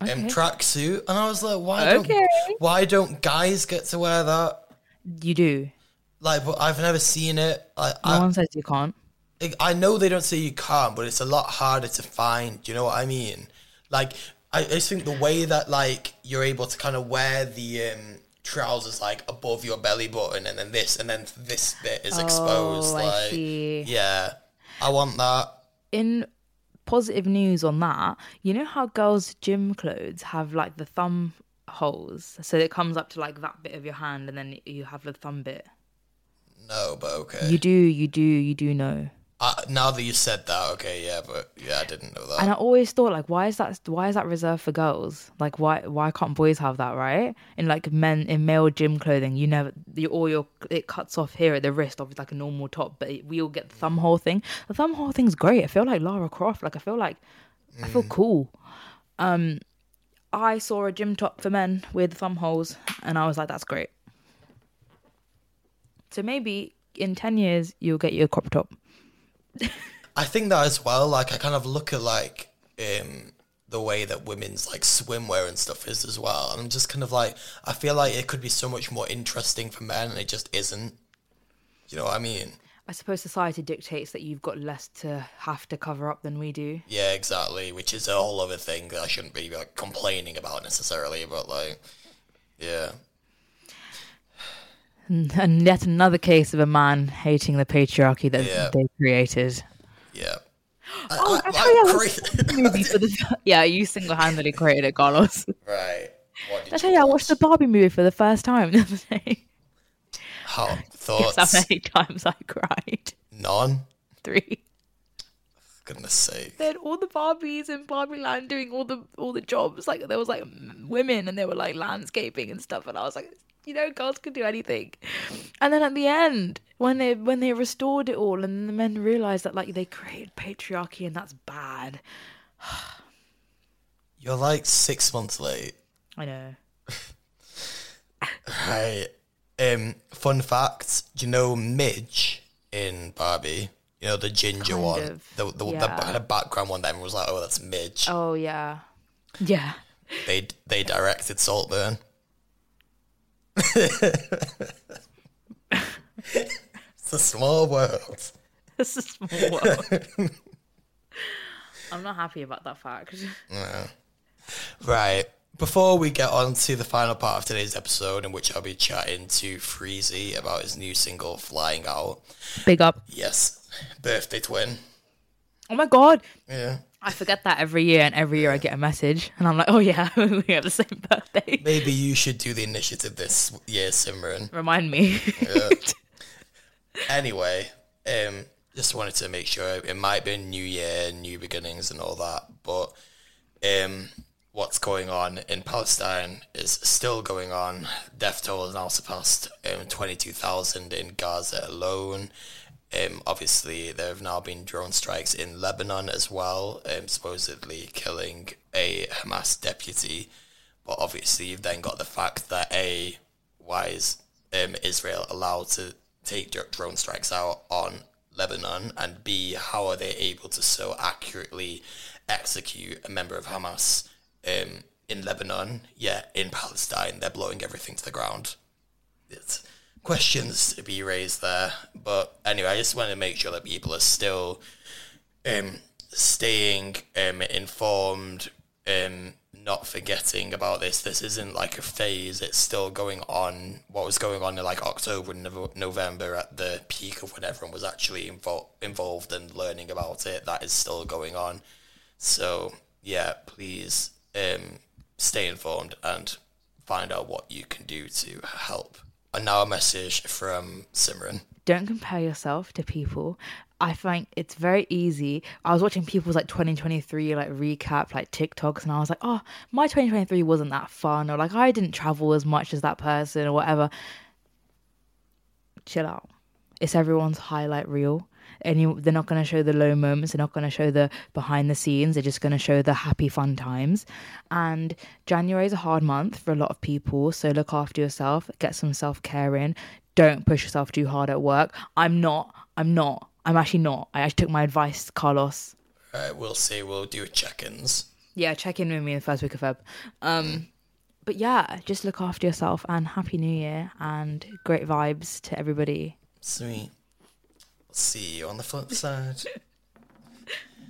um, tracksuit, and I was like, why Okay. don't why don't guys get to wear that? You do. Like, but I've never seen it. I, No I, one says you can't. I know they don't say you can't, but it's a lot harder to find. Do you know what I mean? Like, I, I just think the way that like you're able to kind of wear the um, trousers like above your belly button, and then this, and then this bit is exposed. Oh, I like, see. yeah, I want that. in positive news on that, you know how girls' gym clothes have like the thumb holes, so it comes up to like that bit of your hand, and then you have the thumb bit. No, but okay. You do, you do, you do know. uh, now that you said that, okay, yeah, but yeah, I didn't know that. And I always thought like, why is that? Why is that reserved for girls? Like, why why can't boys have that? Right? In like men in male gym clothing, you never you all your it cuts off here at the wrist, obviously like a normal top, but we all get the thumb hole thing. The thumb hole thing's great. I feel like Lara Croft. Like I feel like I feel cool. Um, I saw a gym top for men with thumb holes, and I was like, that's great. So maybe in ten years you'll get your crop top. *laughs* I think that as well. Like, I kind of look at like um, the way that women's like swimwear and stuff is as well, and I'm just kind of like, I feel like it could be so much more interesting for men, and it just isn't. You know what I mean? I suppose society dictates that you've got less to have to cover up than we do. Yeah, exactly. Which is a whole other thing that I shouldn't be like complaining about necessarily, but like, yeah, And yet another case of a man hating the patriarchy that Yeah. they created. yeah. Oh, I- I I- I I watched cre- movie for the *laughs* yeah, you single handedly created it, Carlos. right. I tell you, I watched the Barbie movie for the first time the other day. How oh, *laughs* Guess how many times I cried? None. Three. Goodness sake. Then all the Barbies in Barbie Land doing all the all the jobs. Like there was like women and they were like landscaping and stuff, and I was like, you know, girls could do anything. And then at the end, when they when they restored it all, and the men realized that like they created patriarchy and that's bad. *sighs* You're like six months late. I know. *laughs* Right. Um, fun fact: Do you know Midge in Barbie? You know the ginger Kind one, of, the the, the yeah. kind of background one. That everyone was like, "Oh, that's Midge." Oh yeah, yeah. They they directed Saltburn. It's a small world. *laughs* This is a small world. I'm not happy about that fact. *laughs* Right. Before we get on to the final part of today's episode, in which I'll be chatting to Freezy about his new single "Flying Out." Big up. Yes, birthday twin. Oh my god. Yeah. I forget that every year, and every year I get a message, and I'm like, oh yeah, *laughs* we have the same birthday. Maybe you should do the initiative this year, Simran. Remind me. *laughs* Anyway, um, just wanted to make sure it might be a new year, new beginnings, and all that. But um, what's going on in Palestine is still going on. Death toll has now surpassed um, twenty-two thousand in Gaza alone. Um, obviously, there have now been drone strikes in Lebanon as well, um, supposedly killing a Hamas deputy. But obviously, you've then got the fact that a why is um, Israel allowed to take drone strikes out on Lebanon, and b how are they able to so accurately execute a member of Hamas um, in Lebanon? Yet in Palestine, they're blowing everything to the ground. It's questions to be raised there, but anyway, I just want to make sure that people are still um, staying um, informed, um, not forgetting about this. This isn't like a phase; it's still going on. What was going on in like October and November at the peak of when everyone was actually invo- involved and learning about it, that is still going on. So yeah, please um, stay informed and find out what you can do to help. Now a message from Simran. Don't compare yourself to people. I find it's very easy. I was watching people's like 2023 like recap like TikToks and I was like, "Oh, my 2023 wasn't that fun," or like I didn't travel as much as that person or whatever. Chill out. it's everyone's highlight reel. And you, they're not going to show the low moments. They're not going to show the behind the scenes. They're just going to show the happy, fun times. And January is a hard month for a lot of people. So look after yourself. Get some self care in. Don't push yourself too hard at work. I'm not. I'm not. I'm actually not. I actually took my advice, Carlos. Uh, we'll see. We'll do check-ins. Yeah, check in with me in the first week of Feb. Um, but yeah, just look after yourself and happy New Year and great vibes to everybody. Sweet. See you on the flip side. *laughs*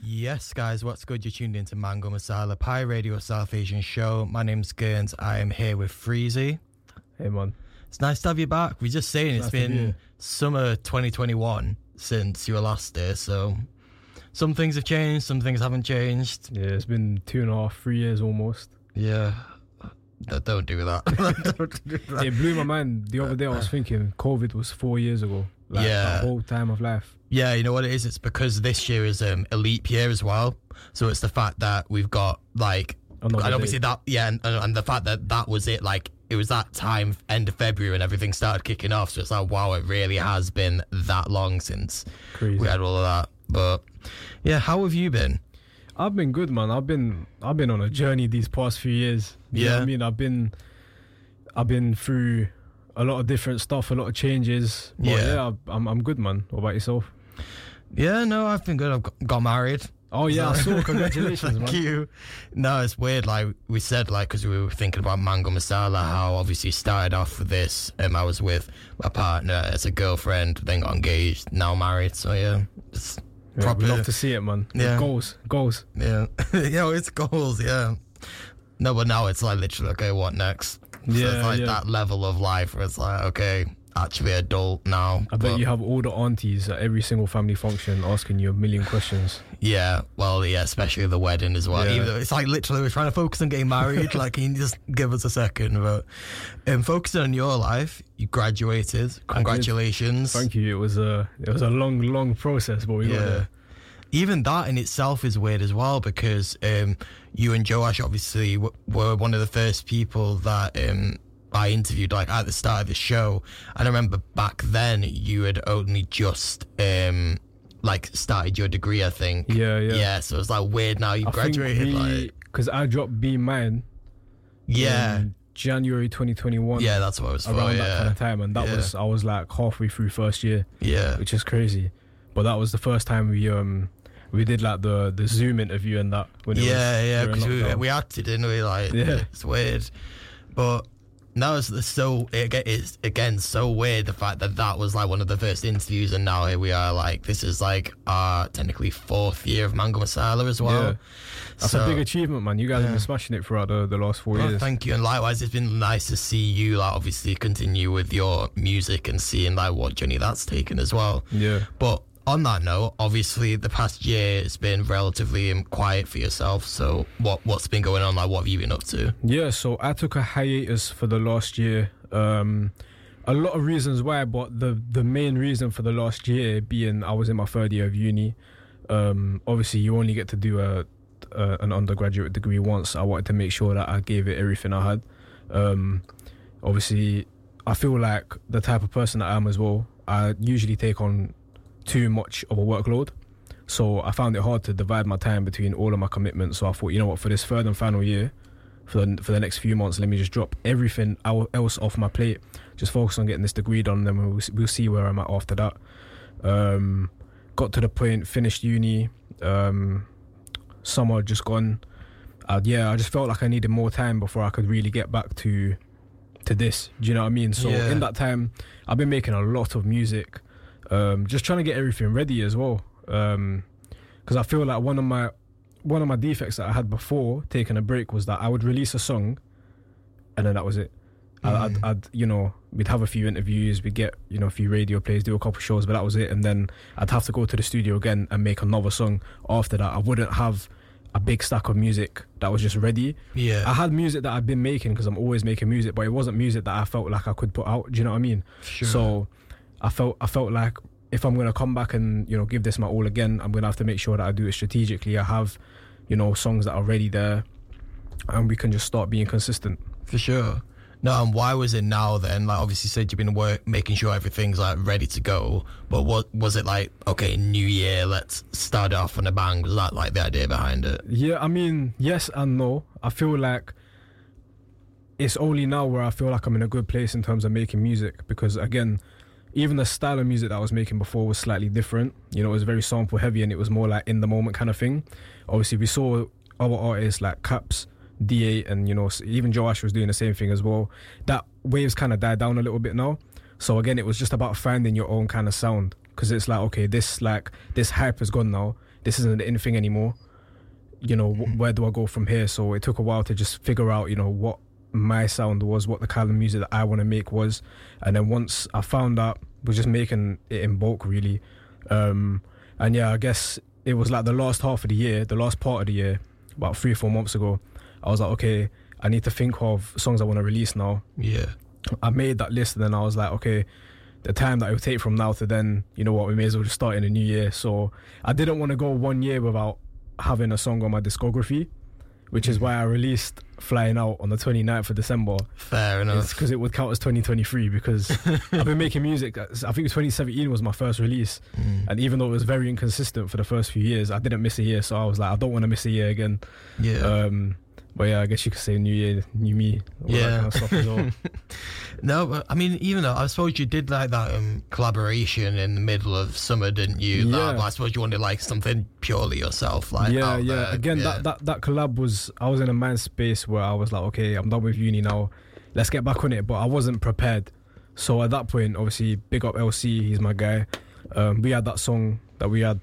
Yes, guys, what's good? You're tuned into Mango Masala Pie Radio South Asian Show. My name's Gerns. I am here with Freezy. Hey man, It's nice to have you back. We're just saying it's Nice been summer 2021 since you were last there, so some things have changed, some things haven't changed. yeah, it's been two and a half, three years almost. Yeah. Don't do that. *laughs* *laughs* Don't do that. It blew my mind. The other day I was thinking COVID was four years ago. Like, Yeah. whole time of life. Yeah, you know what it is? It's because this year is um, a leap year as well. So it's the fact that we've got like, Another and obviously day. that, yeah, and, and the fact that that was it. Like, it was that time, end of February, and everything started kicking off. So it's like, wow, it really has been that long since Crazy. we had all of that. But yeah, how have you been? I've been good, man. I've been I've been on a journey these past few years. You Yeah. I mean, I've been I've been through a lot of different stuff, a lot of changes. But Yeah. yeah, I'm I'm good, man. What about yourself? Yeah, no, I've been good. I've got, got married. Oh yeah, I saw. *laughs* Congratulations, Thank man. you. No, it's weird. Like we said, like because we were thinking about mango masala, how obviously started off with this. Um, I was with my partner as a girlfriend, then got engaged, now married. So yeah, it's Yeah, proper. we love to see it, man. Yeah. Goals, goals. yeah, *laughs* you know, it's goals. Yeah. No, but now it's like literally okay. What next? so Yeah, it's like yeah. that level of life where it's like okay, actually adult now. I bet you have all the aunties at every single family function asking you a million questions. Yeah, well, yeah, especially the wedding as well. Yeah. Even though it's like literally we're trying to focus on getting married. *laughs* like, can you just give us a second? But um, focusing on your life, you graduated. Congratulations. Thank you. It was a it was a long, long process, but we got Yeah. there. Even that in itself is weird as well because um, you and Joash obviously w- were one of the first people that um, I interviewed like at the start of the show. And I remember back then you had only just um, like started your degree, I think. Yeah, yeah. Yeah, so it's like weird now you I graduated. like, because I dropped B mine. yeah. in January 2021. Yeah, that's what I was for. around that kind of time, and that Yeah. was I was like halfway through first year, yeah. which is crazy. But that was the first time we um we did like the the Zoom interview and that. When it was Yeah, yeah, because we, we acted, didn't we? Like, Yeah. it's weird. But now it's, it's so, it's again so weird the fact that that was like one of the first interviews, and now here we are. Like, this is like our technically fourth year of Mango Masala as well. Yeah. That's So- a big achievement, man. You guys have been smashing it throughout the, the last four Well, years. thank you, and likewise, it's been nice to see you, like, obviously continue with your music and seeing like what journey that's taken as well. Yeah. But on that note, obviously the past year has been relatively um, quiet for yourself. So what what's been going on? Like, what have you been up to? Yeah, so I took a hiatus for the last year. Um, a lot of reasons why, but the the main reason for the last year being I was in my third year of uni. Um, obviously, you only get to do a, a an undergraduate degree once. I wanted to make sure that I gave it everything I had. Um, obviously, I feel like the type of person I am as well. I usually take on too much of a workload. So I found it hard to divide my time between all of my commitments. So I thought, you know what, for this third and final year, for the, for the next few months, let me just drop everything else off my plate. Just focus on getting this degree done, then we'll, we'll see where I'm at after that. Um, got to the point, finished uni, um, summer just gone. Uh, yeah, I just felt like I needed more time before I could really get back to to this. Do you know what I mean? So Yeah. in that time, I've been making a lot of music, um, just trying to get everything ready as well. Because I feel like one of my one of my defects that I had before taking a break was that I would release a song, and then that was it. I- I'd, I'd, you know, we'd have a few interviews, we'd get, you know, a few radio plays, do a couple shows, but that was it. And then I'd have to go to the studio again and make another song after that. I wouldn't have a big stack of music that was just ready. Yeah. I had music that I've been making because I'm always making music, but it wasn't music that I felt like I could put out. Do you know what I mean? Sure. So I felt I felt like if I'm gonna come back and you know give this my all again, I'm gonna have to make sure that I do it strategically. I have, you know, songs that are already there, and we can just start being consistent. For sure. No, and why was it now then? Like, obviously, you said you've been work, making sure everything's like ready to go. But what was it like? Okay, New Year, let's start off on a bang. Was that like the idea behind it? Yeah, I mean, yes and no. I feel like it's only now where I feel like I'm in a good place in terms of making music because again, even the style of music that I was making before was slightly different. You know, it was very sample heavy and it was more like in the moment kind of thing. Obviously, we saw other artists like Caps, D8, and you know, even Joash was doing the same thing as well. That waves kind of died down a little bit now. So again, it was just about finding your own kind of sound because it's like, okay, this like this hype is gone now. This isn't anything anymore. You know, wh- mm-hmm. where do I go from here? So it took a while to just figure out, you know, what my sound was, what the kind of music that I want to make was, and then once I found out, was just making it in bulk really. Um, and yeah, I guess it was like the last half of the year, the last part of the year, about three or four months ago. I was like, okay, I need to think of songs I want to release now. Yeah. I made that list and then I was like, okay, the time that it would take from now to then, you know what, we may as well just start in a new year. So I didn't want to go one year without having a song on my discography, which is why I released Flying Out on the 29th of December. Fair It's enough. because it would count as 2023 because *laughs* I've been making music. I think 2017 was my first release. Mm. And even though it was very inconsistent for the first few years, I didn't miss a year. So I was like, I don't want to miss a year again. Yeah. Um, but yeah, I guess you could say new year, new me, all that Yeah. kind of stuff as well. *laughs* No, but I mean, even though I suppose you did like that um, collaboration in the middle of summer, didn't you? Yeah. That, I suppose you wanted like something purely yourself, like yeah, yeah. there. Again, yeah. that, that that collab was I was in a mind space where I was like, okay, I'm done with uni now. Let's get back on it. But I wasn't prepared. So at that point, obviously, big up LC. He's my guy. Um, we had that song that we had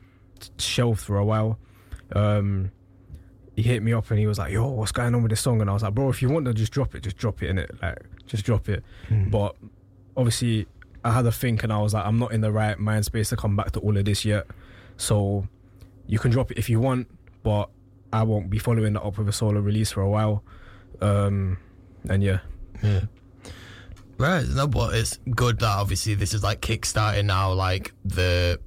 shelved for a while. Um, he hit me up and he was like, "Yo, what's going on with this song?" And I was like, "Bro, if you want to just drop it, just drop it in it. Like, just drop it." Hmm. But obviously, I had a think and I was like, "I'm not in the right mind space to come back to all of this yet." So you can drop it if you want, but I won't be following that up with a solo release for a while. Um, and yeah, Yeah. Right. No, but it's good that obviously this is like kickstarting now, like the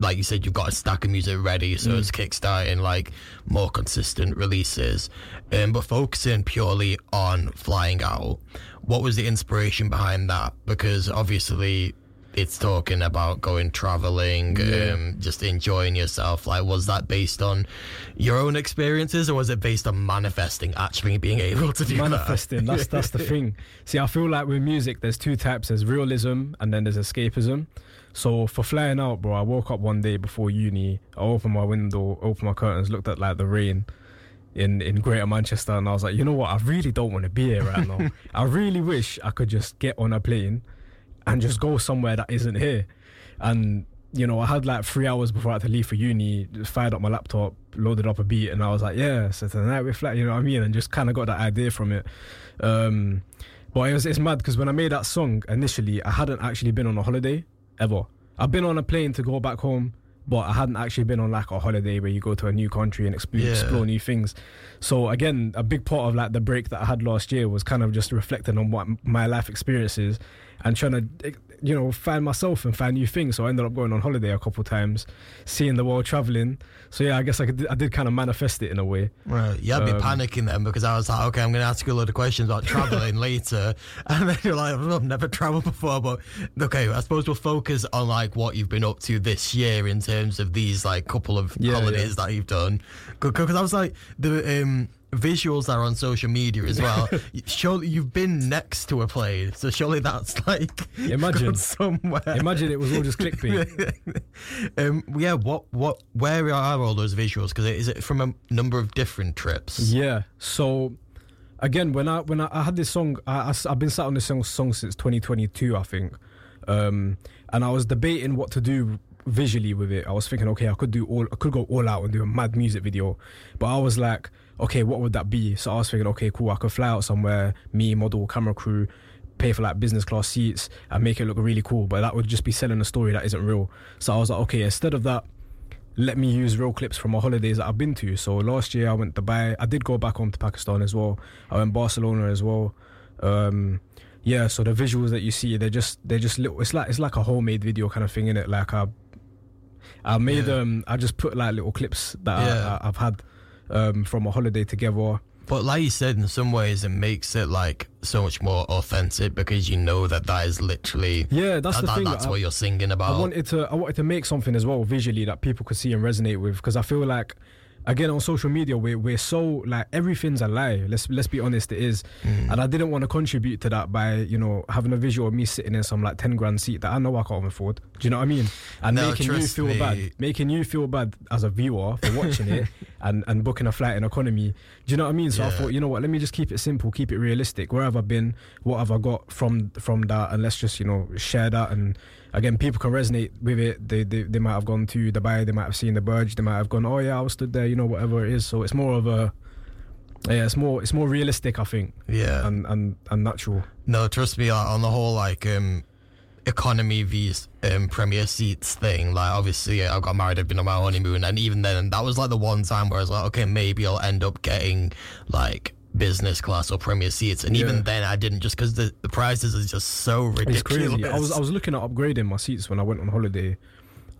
like you said, you've got a stack of music ready, so Mm. it's kickstarting like more consistent releases. Um, but focusing purely on flying out, what was the inspiration behind that? Because obviously it's talking about going traveling, Yeah. um, just enjoying yourself. Like, was that based on your own experiences, or was it based on manifesting actually being able to do that? manifesting. That's that's the *laughs* thing. See, I feel like with music, there's two types: there's realism and then there's escapism. So for flying out, bro, I woke up one day before uni. I opened my window, opened my curtains, looked at like the rain in in Greater Manchester, and I was like, you know what? I really don't want to be here right now. *laughs* I really wish I could just get on a plane and just go somewhere that isn't here. And you know, I had like three hours before I had to leave for uni. Fired up my laptop, loaded up a beat, and I was like, "Yeah, so tonight we're flat." You know what I mean? And just kind of got that idea from it. Um, but it was it's mad because when I made that song initially, I hadn't actually been on a holiday ever. I've been on a plane to go back home, but I hadn't actually been on like a holiday where you go to a new country and explore, Yeah. explore new things. So again, a big part of like the break that I had last year was kind of just reflecting on what my life experiences and trying to, eh, you know, find myself and find new things. So I ended up going on holiday a couple times, seeing the world, traveling. So yeah, I guess I could, I did kind of manifest it in a way. Right, you had me Um, panicking then because I was like, okay, I'm going to ask you a load of questions about traveling *laughs* later, and then you're like, "Oh, I've never traveled before, but okay, I suppose we'll focus on like what you've been up to this year in terms of these like couple of Yeah, holidays that you've done. Because I was like the um, visuals are on social media as well. *laughs* surely you've been next to a plane, so surely that's *laughs* like Imagine. somewhere. Imagine it was all just clickbait. *laughs* um, yeah, what what where are all those visuals? Because is it from a number of different trips? Yeah. So again, when I when I, I had this song, I, I, have been sat on this song, song since 2022, I think, um, and I was debating what to do visually with it. I was thinking, okay, I could do all, I could go all out and do a mad music video, but I was like, okay, what would that be? So I was thinking, okay, cool, I could fly out somewhere, me, model, camera crew. Pay for like business class seats and make it look really cool, but that would just be selling a story that isn't real. So I was like, okay, instead of that, let me use real clips from my holidays that I've been to. So last year I went to Dubai. I did go back home to Pakistan as well. I went Barcelona as well. Um, yeah, so the visuals that you see, they're just they're just little. It's like it's like a homemade video kind of thing in it. Like I, I made Yeah. um I just put like little clips that Yeah. I, I, I've had um from a holiday together. But like you said, in some ways, it makes it like so much more authentic because you know that that is literally Yeah, that's that, the that- thing. That's what you're singing about. I wanted to I wanted to make something as well visually that people could see and resonate with because I feel like again on social media we're we're so like everything's a lie. Let's let's be honest, it is. Mm. And I didn't want to contribute to that by you know having a visual of me sitting in some like ten grand seat that I know I can't afford. Do you know what I mean? And No, making you feel me. bad, making you feel bad as a viewer for watching it *laughs* and and booking a flight in economy. Do you know what I mean? So I thought, you know what, let me just keep it simple, keep it realistic. Where have I been? What have I got from from that? And let's just you know share that. And again, people can resonate with it. They they, they might have gone to Dubai, they might have seen the Burj, they might have gone, oh yeah, I was stood there, you know, whatever it is. So it's more of a yeah, it's more it's more realistic, I think, yeah. and and and natural. No, trust me, on the whole, like, um, economy vs um, premier seats thing, like, obviously, I got married, I've been on my honeymoon, and even then, that was like the one time where I was like, okay, maybe I'll end up getting, like, business class or premier seats. And Yeah. even then, I didn't just because the, the prices are just so ridiculous. It's crazy. I was I was looking at upgrading my seats when I went on holiday,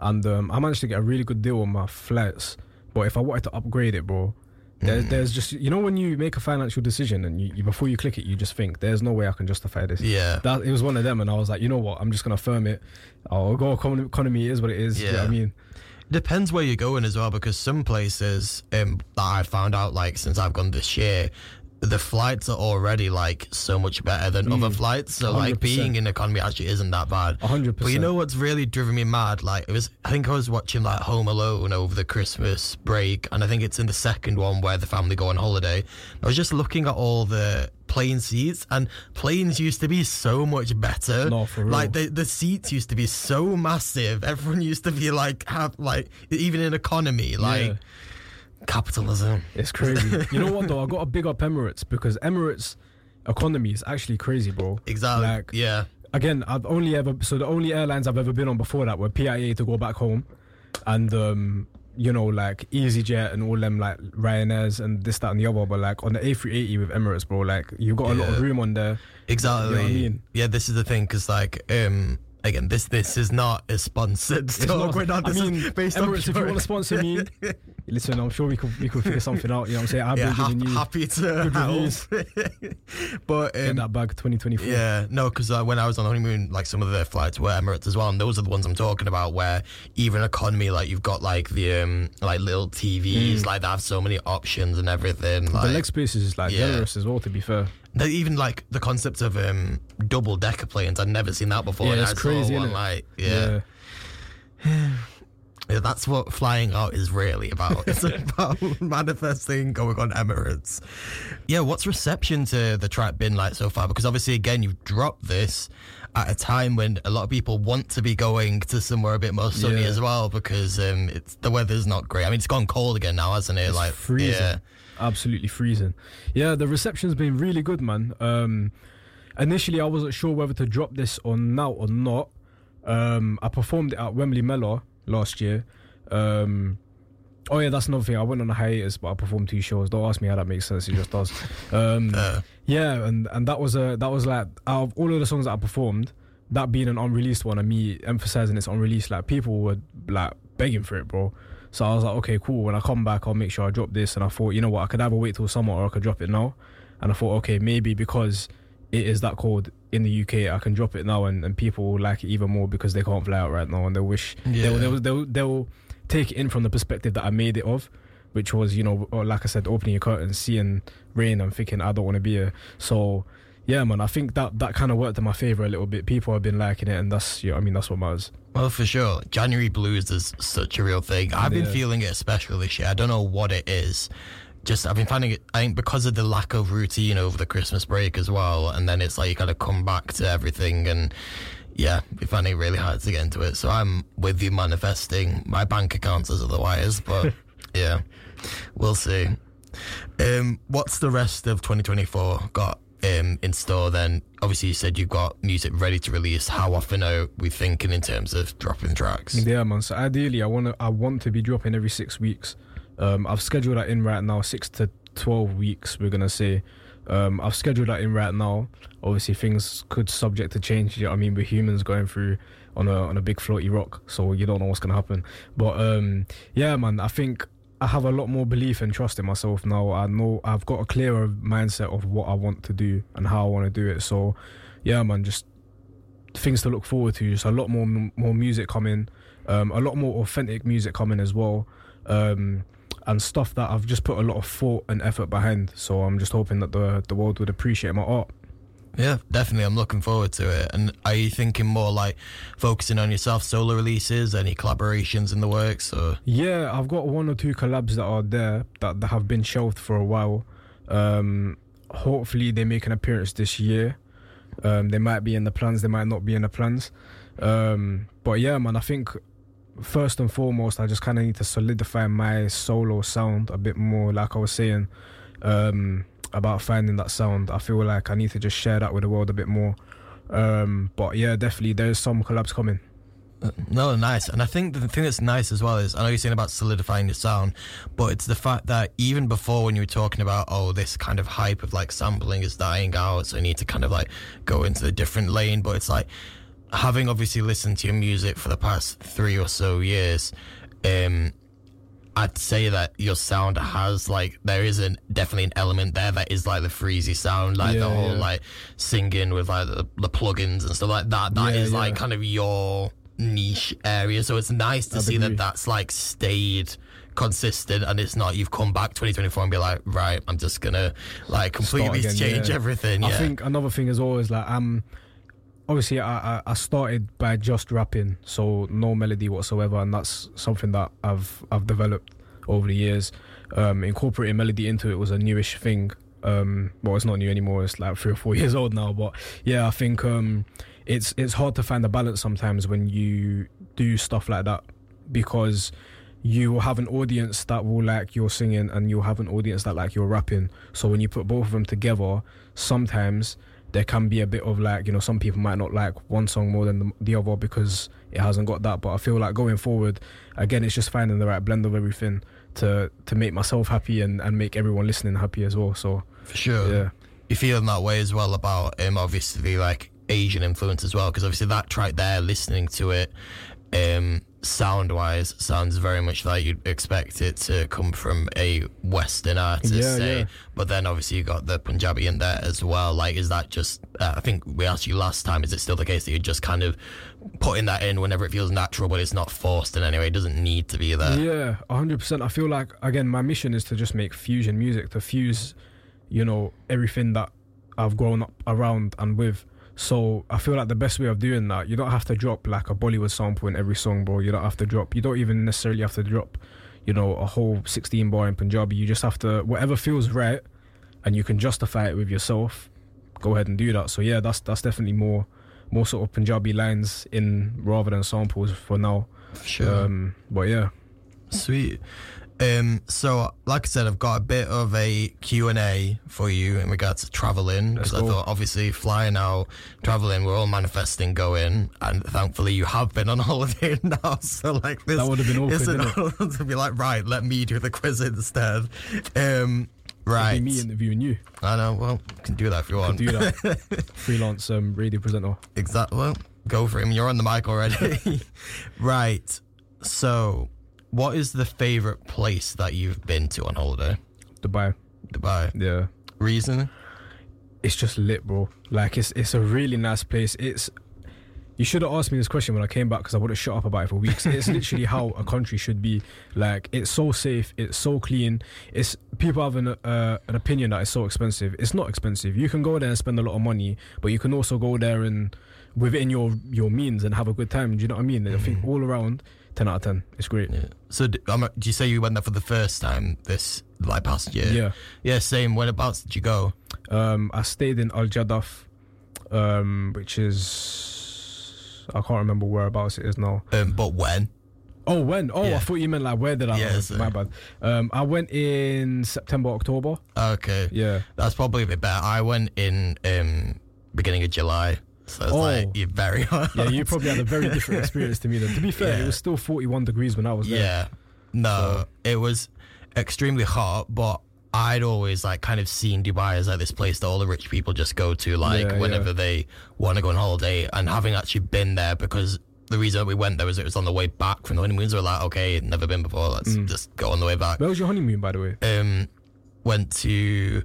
and um, I managed to get a really good deal on my flights. But if I wanted to upgrade it, bro, there's Mm. there's just you know when you make a financial decision and you, you before you click it, you just think there's no way I can justify this. yeah. That it was one of them, and I was like, you know what, I'm just gonna firm it. I'll go economy is what it is. Yeah, Yeah. I mean, it Depends where you're going as well, because some places um, that I found out like since I've gone this year, the flights are already like so much better than other flights. So like 100%. being in economy actually isn't that bad. 100%. But you know what's really driven me mad? Like it was, I think I was watching like Home Alone over the Christmas break, and I think it's in the second one where the family go on holiday. I was just looking at all the plane seats, and planes used to be so much better. No, for real. Like the the seats used to be so massive. Everyone used to be like have like even in economy like Yeah. Capitalism. It's crazy. *laughs* you know what though? I got to big up Emirates because Emirates economy is actually crazy, bro. Exactly. Like, yeah. again, I've only ever so the only airlines I've ever been on before that were PIA to go back home, and um, you know like EasyJet and all them like Ryanairs and this that and the other. But like on the A380 with Emirates, bro, like you've got a lot of room on there. Exactly. You know what I mean? Yeah, this is the thing because like um again this this is not a sponsored talk. We're not. I This mean, is based on Emirates, if you want to sponsor me, *laughs* listen, I'm sure we could we could figure something out. You know what I'm saying? I've yeah, giving happy to good help. *laughs* but get um, that bag 2024. Yeah, no, because uh, when I was on honeymoon, like some of the flights were Emirates as well, and those are the ones I'm talking about. Where even economy, like you've got like the um like little TVs, like they have so many options and everything. Mm. The Like leg space is like Yeah. generous as well. To be fair, even like the concept of um double decker planes. I'd never seen that before. Yeah, and it's I saw crazy, one? Like yeah. *sighs* Yeah, that's what flying out is really about. It's *laughs* about manifesting going on Emirates. Yeah, what's reception to the track been like so far? Because obviously, again, you've dropped this at a time when a lot of people want to be going to somewhere a bit more sunny Yeah. as well because um, it's the weather's not great. I mean, it's gone cold again now, hasn't it? It's like freezing. Yeah, absolutely freezing. Yeah, the reception's been really good, man. Um, initially, I wasn't sure whether to drop this on now or not. Um, I performed it at Wembley Mela last year. Um, oh yeah, that's another thing. I went on a hiatus, but I performed two shows. Don't ask me how that makes sense. It just does. Um, *laughs* Uh, yeah, and and that was a that was like out of all of the songs that I performed, that being an unreleased one, and me emphasizing it's unreleased, like people were like begging for it, bro. So I was like, okay, cool. When I come back, I'll make sure I drop this. And I thought, you know what, I could either wait till summer or I could drop it now. And I thought, okay, maybe because it is that cold in the UK, I can drop it now, and, and people will like it even more because they can't fly out right now, and they wish Yeah. they'll, they'll they'll they'll take it in from the perspective that I made it of. Which was, you know, like I said, opening your curtains, seeing rain, and thinking I don't want to be here. So, yeah, man, I think that that kind of worked in my favor a little bit. People have been liking it, and that's, yeah, I mean, that's what matters. Well, for sure. January blues is such a real thing. I've been feeling it especially this year. I don't know what it is. Just I've been finding it. I think because of the lack of routine over the Christmas break as well, and then it's like you to come back to everything, and yeah, we finding it really hard to get into it. So I'm with you manifesting. My bank account says otherwise, but *laughs* yeah, we'll see. Um, what's the rest of 2024 got um, in store then? Obviously, you said you've got music ready to release. How often are we thinking in terms of dropping tracks? Yeah, man. So ideally, I want to I want to be dropping every six weeks. Um, I've scheduled that in right now, six to twelve weeks. We're gonna say. Um, I've scheduled that in right now. Obviously, things could subject to change. You know I mean? We're humans going through on a on a big floaty rock, so you don't know what's gonna happen. But um, yeah, man, I think I have a lot more belief and trust in myself now. I know I've got a clearer mindset of what I want to do and how I want to do it. So, yeah, man, just things to look forward to. Just a lot more more music coming, um, a lot more authentic music coming as well, um, and stuff that I've just put a lot of thought and effort behind. So I'm just hoping that the the world would appreciate my art. Yeah, definitely. I'm looking forward to it. And are you thinking more like focusing on yourself, solo releases, any collaborations in the works, or? Yeah, I've got one or two collabs that are there that, that have been shelved for a while. Um, hopefully, they make an appearance this year. Um, they might be in the plans, they might not be in the plans. Um, but yeah, man, I think first and foremost, I just kind of need to solidify my solo sound a bit more. Like I was saying, um, about finding that sound. I feel like I need to just share that with the world a bit more. Um, but yeah, definitely there's some collabs coming. Uh, no, nice. And I think the thing that's nice as well is I know you're saying about solidifying your sound, but it's the fact that even before when you were talking about, oh, this kind of hype of like sampling is dying out, so you need to kind of like go into a different lane, but it's like having obviously listened to your music for the past three or so years, um, I'd say that your sound has like there is an definitely an element there that is like the freezy sound, like Yeah, the whole yeah. like singing with like the, the plugins and stuff like that. That is Yeah, like yeah. kind of your niche area. So it's nice to I'd see agree. that that's like stayed consistent and it's not you've come back 2024 and be like right i'm just gonna like completely again, *laughs* change everything yeah I think another thing is like um obviously I, I started by just rapping, so no melody whatsoever, and that's something that I've I've developed over the years. Um, incorporating melody into it was a newish thing. Um, well, it's not new anymore. It's like three or four *laughs* years old now. But yeah, I think um, it's it's hard to find a balance sometimes when you do stuff like that because you will have an audience that will like your singing and you'll have an audience that like your rapping. So when you put both of them together, sometimes there can be a bit of like, you know, some people might not like one song more than the, the other because it hasn't got that. But I feel like going forward, again, it's just finding the right blend of everything to to make myself happy and, and make everyone listening happy as well. So for sure yeah. you're feeling that way as well about um obviously like asian influence as well because obviously that track there listening to it um sound wise sounds very much like you'd expect it to come from a western artist Yeah, say yeah. but then obviously you got the punjabi in there as well like is that just uh, i think we asked you last time is it still the case that you're just kind of putting that in whenever it feels natural but it's not forced in any way it doesn't need to be there Yeah, hundred percent. I feel like again, my mission is to just make fusion music, to fuse, you know, everything that I've grown up around and with. So I feel like the best way of doing that, you don't have to drop like a Bollywood sample in every song, bro. You don't have to drop. You don't even necessarily have to drop, you know, a whole sixteen bar in Punjabi. You just have to whatever feels right, and you can justify it with yourself. Go ahead and do that. So yeah, that's that's definitely more more sort of Punjabi lines in rather than samples for now. sure Um, but yeah. Sweet. Um, so, like I said, I've got a bit of a Q&A for you in regards to traveling because I thought obviously flying out, traveling, we're all manifesting going, and thankfully you have been on *laughs* holiday now. So, like this, That would have been awkward, isn't *laughs* to be like, right, let me do the quiz instead. Um, right. Be me interviewing you. I know. Well, you can do that if you want. do that. *laughs* Freelance um, radio presenter. Exactly. Well, go for him. You're on the mic already. right. So, what is the favorite place that you've been to on holiday? Dubai. Dubai. Yeah. Reason? It's just lit, bro. Like it's it's a really nice place. It's you should have asked me this question when I came back because I would have shut up about it for weeks. It's *laughs* literally how a country should be. Like it's so safe, it's so clean. It's people have an uh, an opinion that it's so expensive. It's not expensive. You can go there and spend a lot of money, but you can also go there and within your your means and have a good time. Do you know what I mean? I think all around ten out of ten. It's great. Yeah. So, d- um, do you say you went there for the first time this like past year? Yeah. Yeah. Same. Whereabouts did you go? Um, I stayed in Al Jaddaf, um, which is I can't remember whereabouts it is now. Um, but when? Oh, when? Oh, Yeah. I thought you meant like where did I? Yeah, my bad. Um, I went in September, October. Okay. Yeah. That's probably a bit better. I went in um beginning of July. So it's Oh. like you're very hot. *laughs* Yeah, you probably had a very different *laughs* experience to me. Then, to be fair, Yeah. it was still forty-one degrees when I was there. Yeah. No, it was extremely hot, but I'd always like kind of seen Dubai as like this place that all the rich people just go to, like Yeah, whenever yeah. they want to go on holiday. And having actually been there, because the reason we went there was it was on the way back from the honeymoon. So we're like, okay, never been before. Let's just go on the way back. Where was your honeymoon, by the way? Um, went to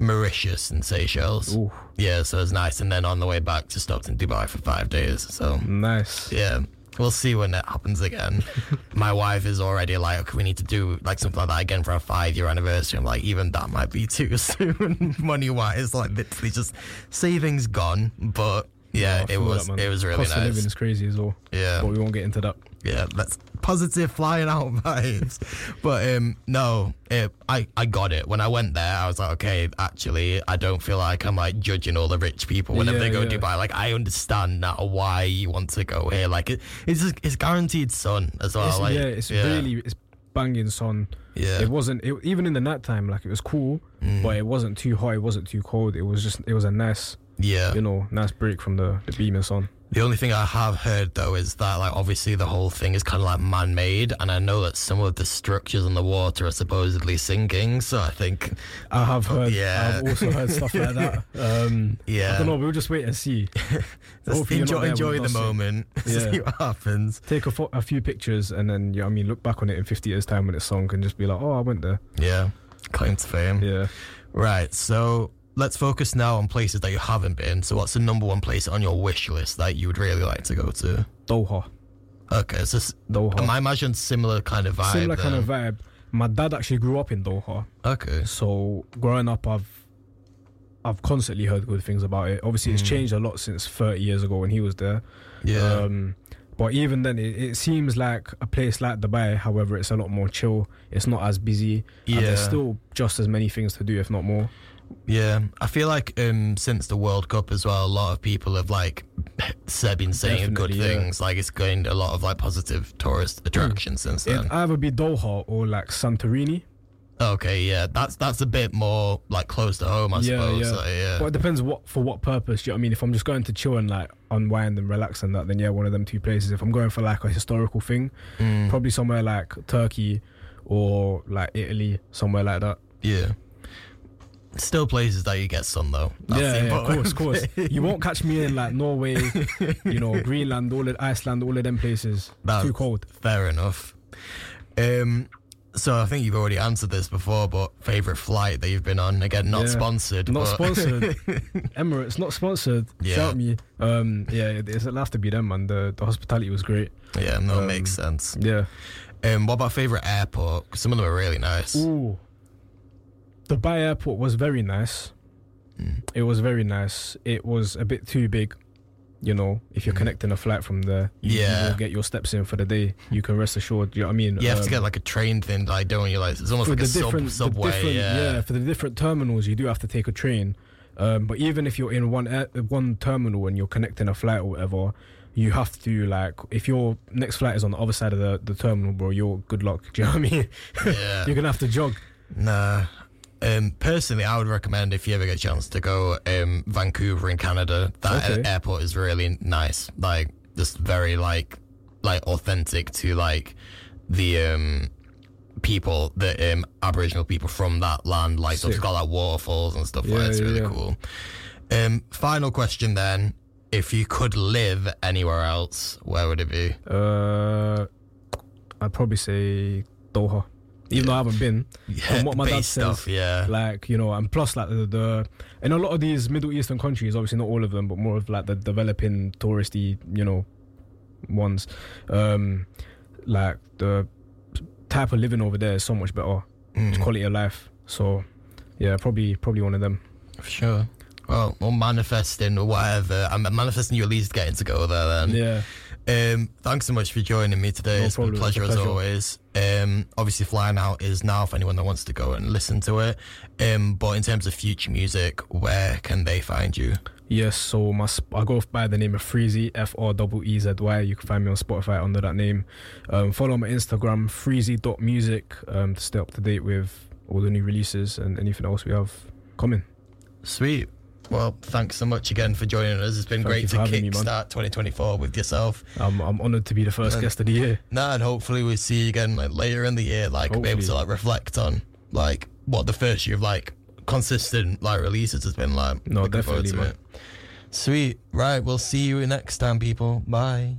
Mauritius and Seychelles. Ooh. Yeah, so it was nice. And then on the way back, just stopped in Dubai for five days. So Nice. yeah, we'll see when that happens again. *laughs* My wife is already like, okay, we need to do like something like that again for our five year anniversary. I'm like, even that might be too *laughs* soon, money wise. Like literally, just savings gone. But yeah, it was that, it was really Cost of living is crazy as well. Yeah, But we won't get into that. yeah, that's positive flying out *laughs* vibes. But um, no, it, I I got it when I went there. I was like, okay, actually, I don't feel like I'm like judging all the rich people whenever Yeah, they go yeah. to Dubai. Like, I understand now why you want to go here. Like, it, it's it's guaranteed sun as well. It's, like, yeah, it's really it's banging sun. yeah. It wasn't it, even in the nighttime. Like it was cool, Mm. but it wasn't too hot. It wasn't too cold. It was just it was a nice, yeah. you know, nice break from the the beaming sun. The only thing I have heard though is that like obviously the whole thing is kind of like man-made, and I know that some of the structures on the water are supposedly sinking. So I think, I have heard. Yeah. I've also heard stuff like that. *laughs* Um, yeah, I don't know. We'll just wait and see. *laughs* Enjoy enjoy the moment. *laughs* Yeah. see what happens. Take a, fo- a few pictures and then, yeah, I mean, look back on it in 50 years' time when it's sunk and just be like, oh, I went there. Yeah, claim to fame. Yeah. Right. So let's focus now on places that you haven't been. So what's the number one place on your wish list that you would really like to go to? Doha. Okay, so Doha. I imagine similar kind of vibe. Similar kind of vibe. My dad actually grew up in Doha. Okay. So growing up, I've I've constantly heard good things about it. Obviously, it's Mm. changed a lot since 30 years ago when he was there. Yeah. Um, but even then, it, it seems like a place like Dubai. However, it's a lot more chill. It's not as busy. Yeah. there's still just as many things to do, if not more. Yeah, I feel like um, since the World Cup as well, a lot of people have like said been saying good Definitely, yeah. things. Like it's gained a lot of like positive tourist attractions since then. It'd either be Doha or like Santorini. okay, yeah, that's that's a bit more like close to home, I Yeah, suppose. yeah. Like, yeah. But it depends what for what purpose. Do you know what I mean? If I'm just going to chill and like unwind and relax and that, then yeah, one of them two places. If I'm going for like a historical thing, Mm, probably somewhere like Turkey or like Italy, somewhere like that. yeah. Still places that you get sun though. That's yeah, yeah, of course, of course. *laughs* You won't catch me in like Norway, you know, *laughs* Greenland, all of Iceland, all of them places. That's Too cold. Fair enough. Um, so I think you've already answered this before, but favorite flight that you've been on? Again, not Yeah. sponsored. Not sponsored. *laughs* Emirates, not sponsored. Yeah. Shout me. Um, yeah, it- it's, it'll have to be them, man. The the hospitality was great. yeah, no, Um, makes sense. Yeah. Um, what about favorite airport? some of them are really nice. Ooh. Dubai airport was very nice. Mm. It was very nice. It was a bit too big. You know, if you're Mhm. connecting a flight from there, you, Yeah. you get your steps in for the day. You can rest assured. You know what I mean? You have to Um, get like a train thing, like don't you? Like it's almost like a sub, subway. different- yeah. for the different terminals, you do have to take a train. Um, but even if you're in one air, one terminal and you're connecting a flight or whatever, you have to like if your next flight is on the other side of the, the terminal, bro. You're good luck. *laughs* Do you know what I mean? yeah. *laughs* you're gonna have to jog. Nah. Um, personally, I would recommend if you ever get a chance to go um, Vancouver in Canada. That Okay. airport is really nice. Like just very like like authentic to like the um people the um Aboriginal people from that land. Like Sick. got like waterfalls and stuff Yeah, like. It's yeah, really yeah. cool. Um, final question then: If you could live anywhere else, where would it be? Uh, I'd probably say Doha, even though I haven't been. *laughs* Yeah, what my dad base stuff. says, Yeah, Like you know, and plus like the, the in a lot of these Middle Eastern countries, obviously not all of them, but more of like the developing touristy, you know, ones. Um, like the type of living over there is so much better, Mm. quality of life. So yeah, probably probably one of them. For sure. Well, or manifesting or whatever. I'm manifesting you at least getting to go there then. Yeah, Um, thanks so much for joining me today. No it's been a it's a pleasure as always. Um, obviously, Flying Out is now for anyone that wants to go and listen to it. Um, but in terms of future music, where can they find you? yes. So my sp- I go by the name of Freezy F R E E Z Y. You can find me on Spotify under that name. Um, follow my Instagram freezy.music um, to stay up to date with all the new releases and anything else we have coming. Sweet. Well, thanks so much again for joining us. It's been Thank great to for having me, man. kickstart 2024 with yourself. I'm I'm honoured to be the first Man. guest of the year. Nah, and hopefully we see you again like later in the year, like be able to like reflect on like what the first year of like consistent like releases has been like. No, definitely, to man. it. Sweet. Right, we'll see you next time, people. Bye.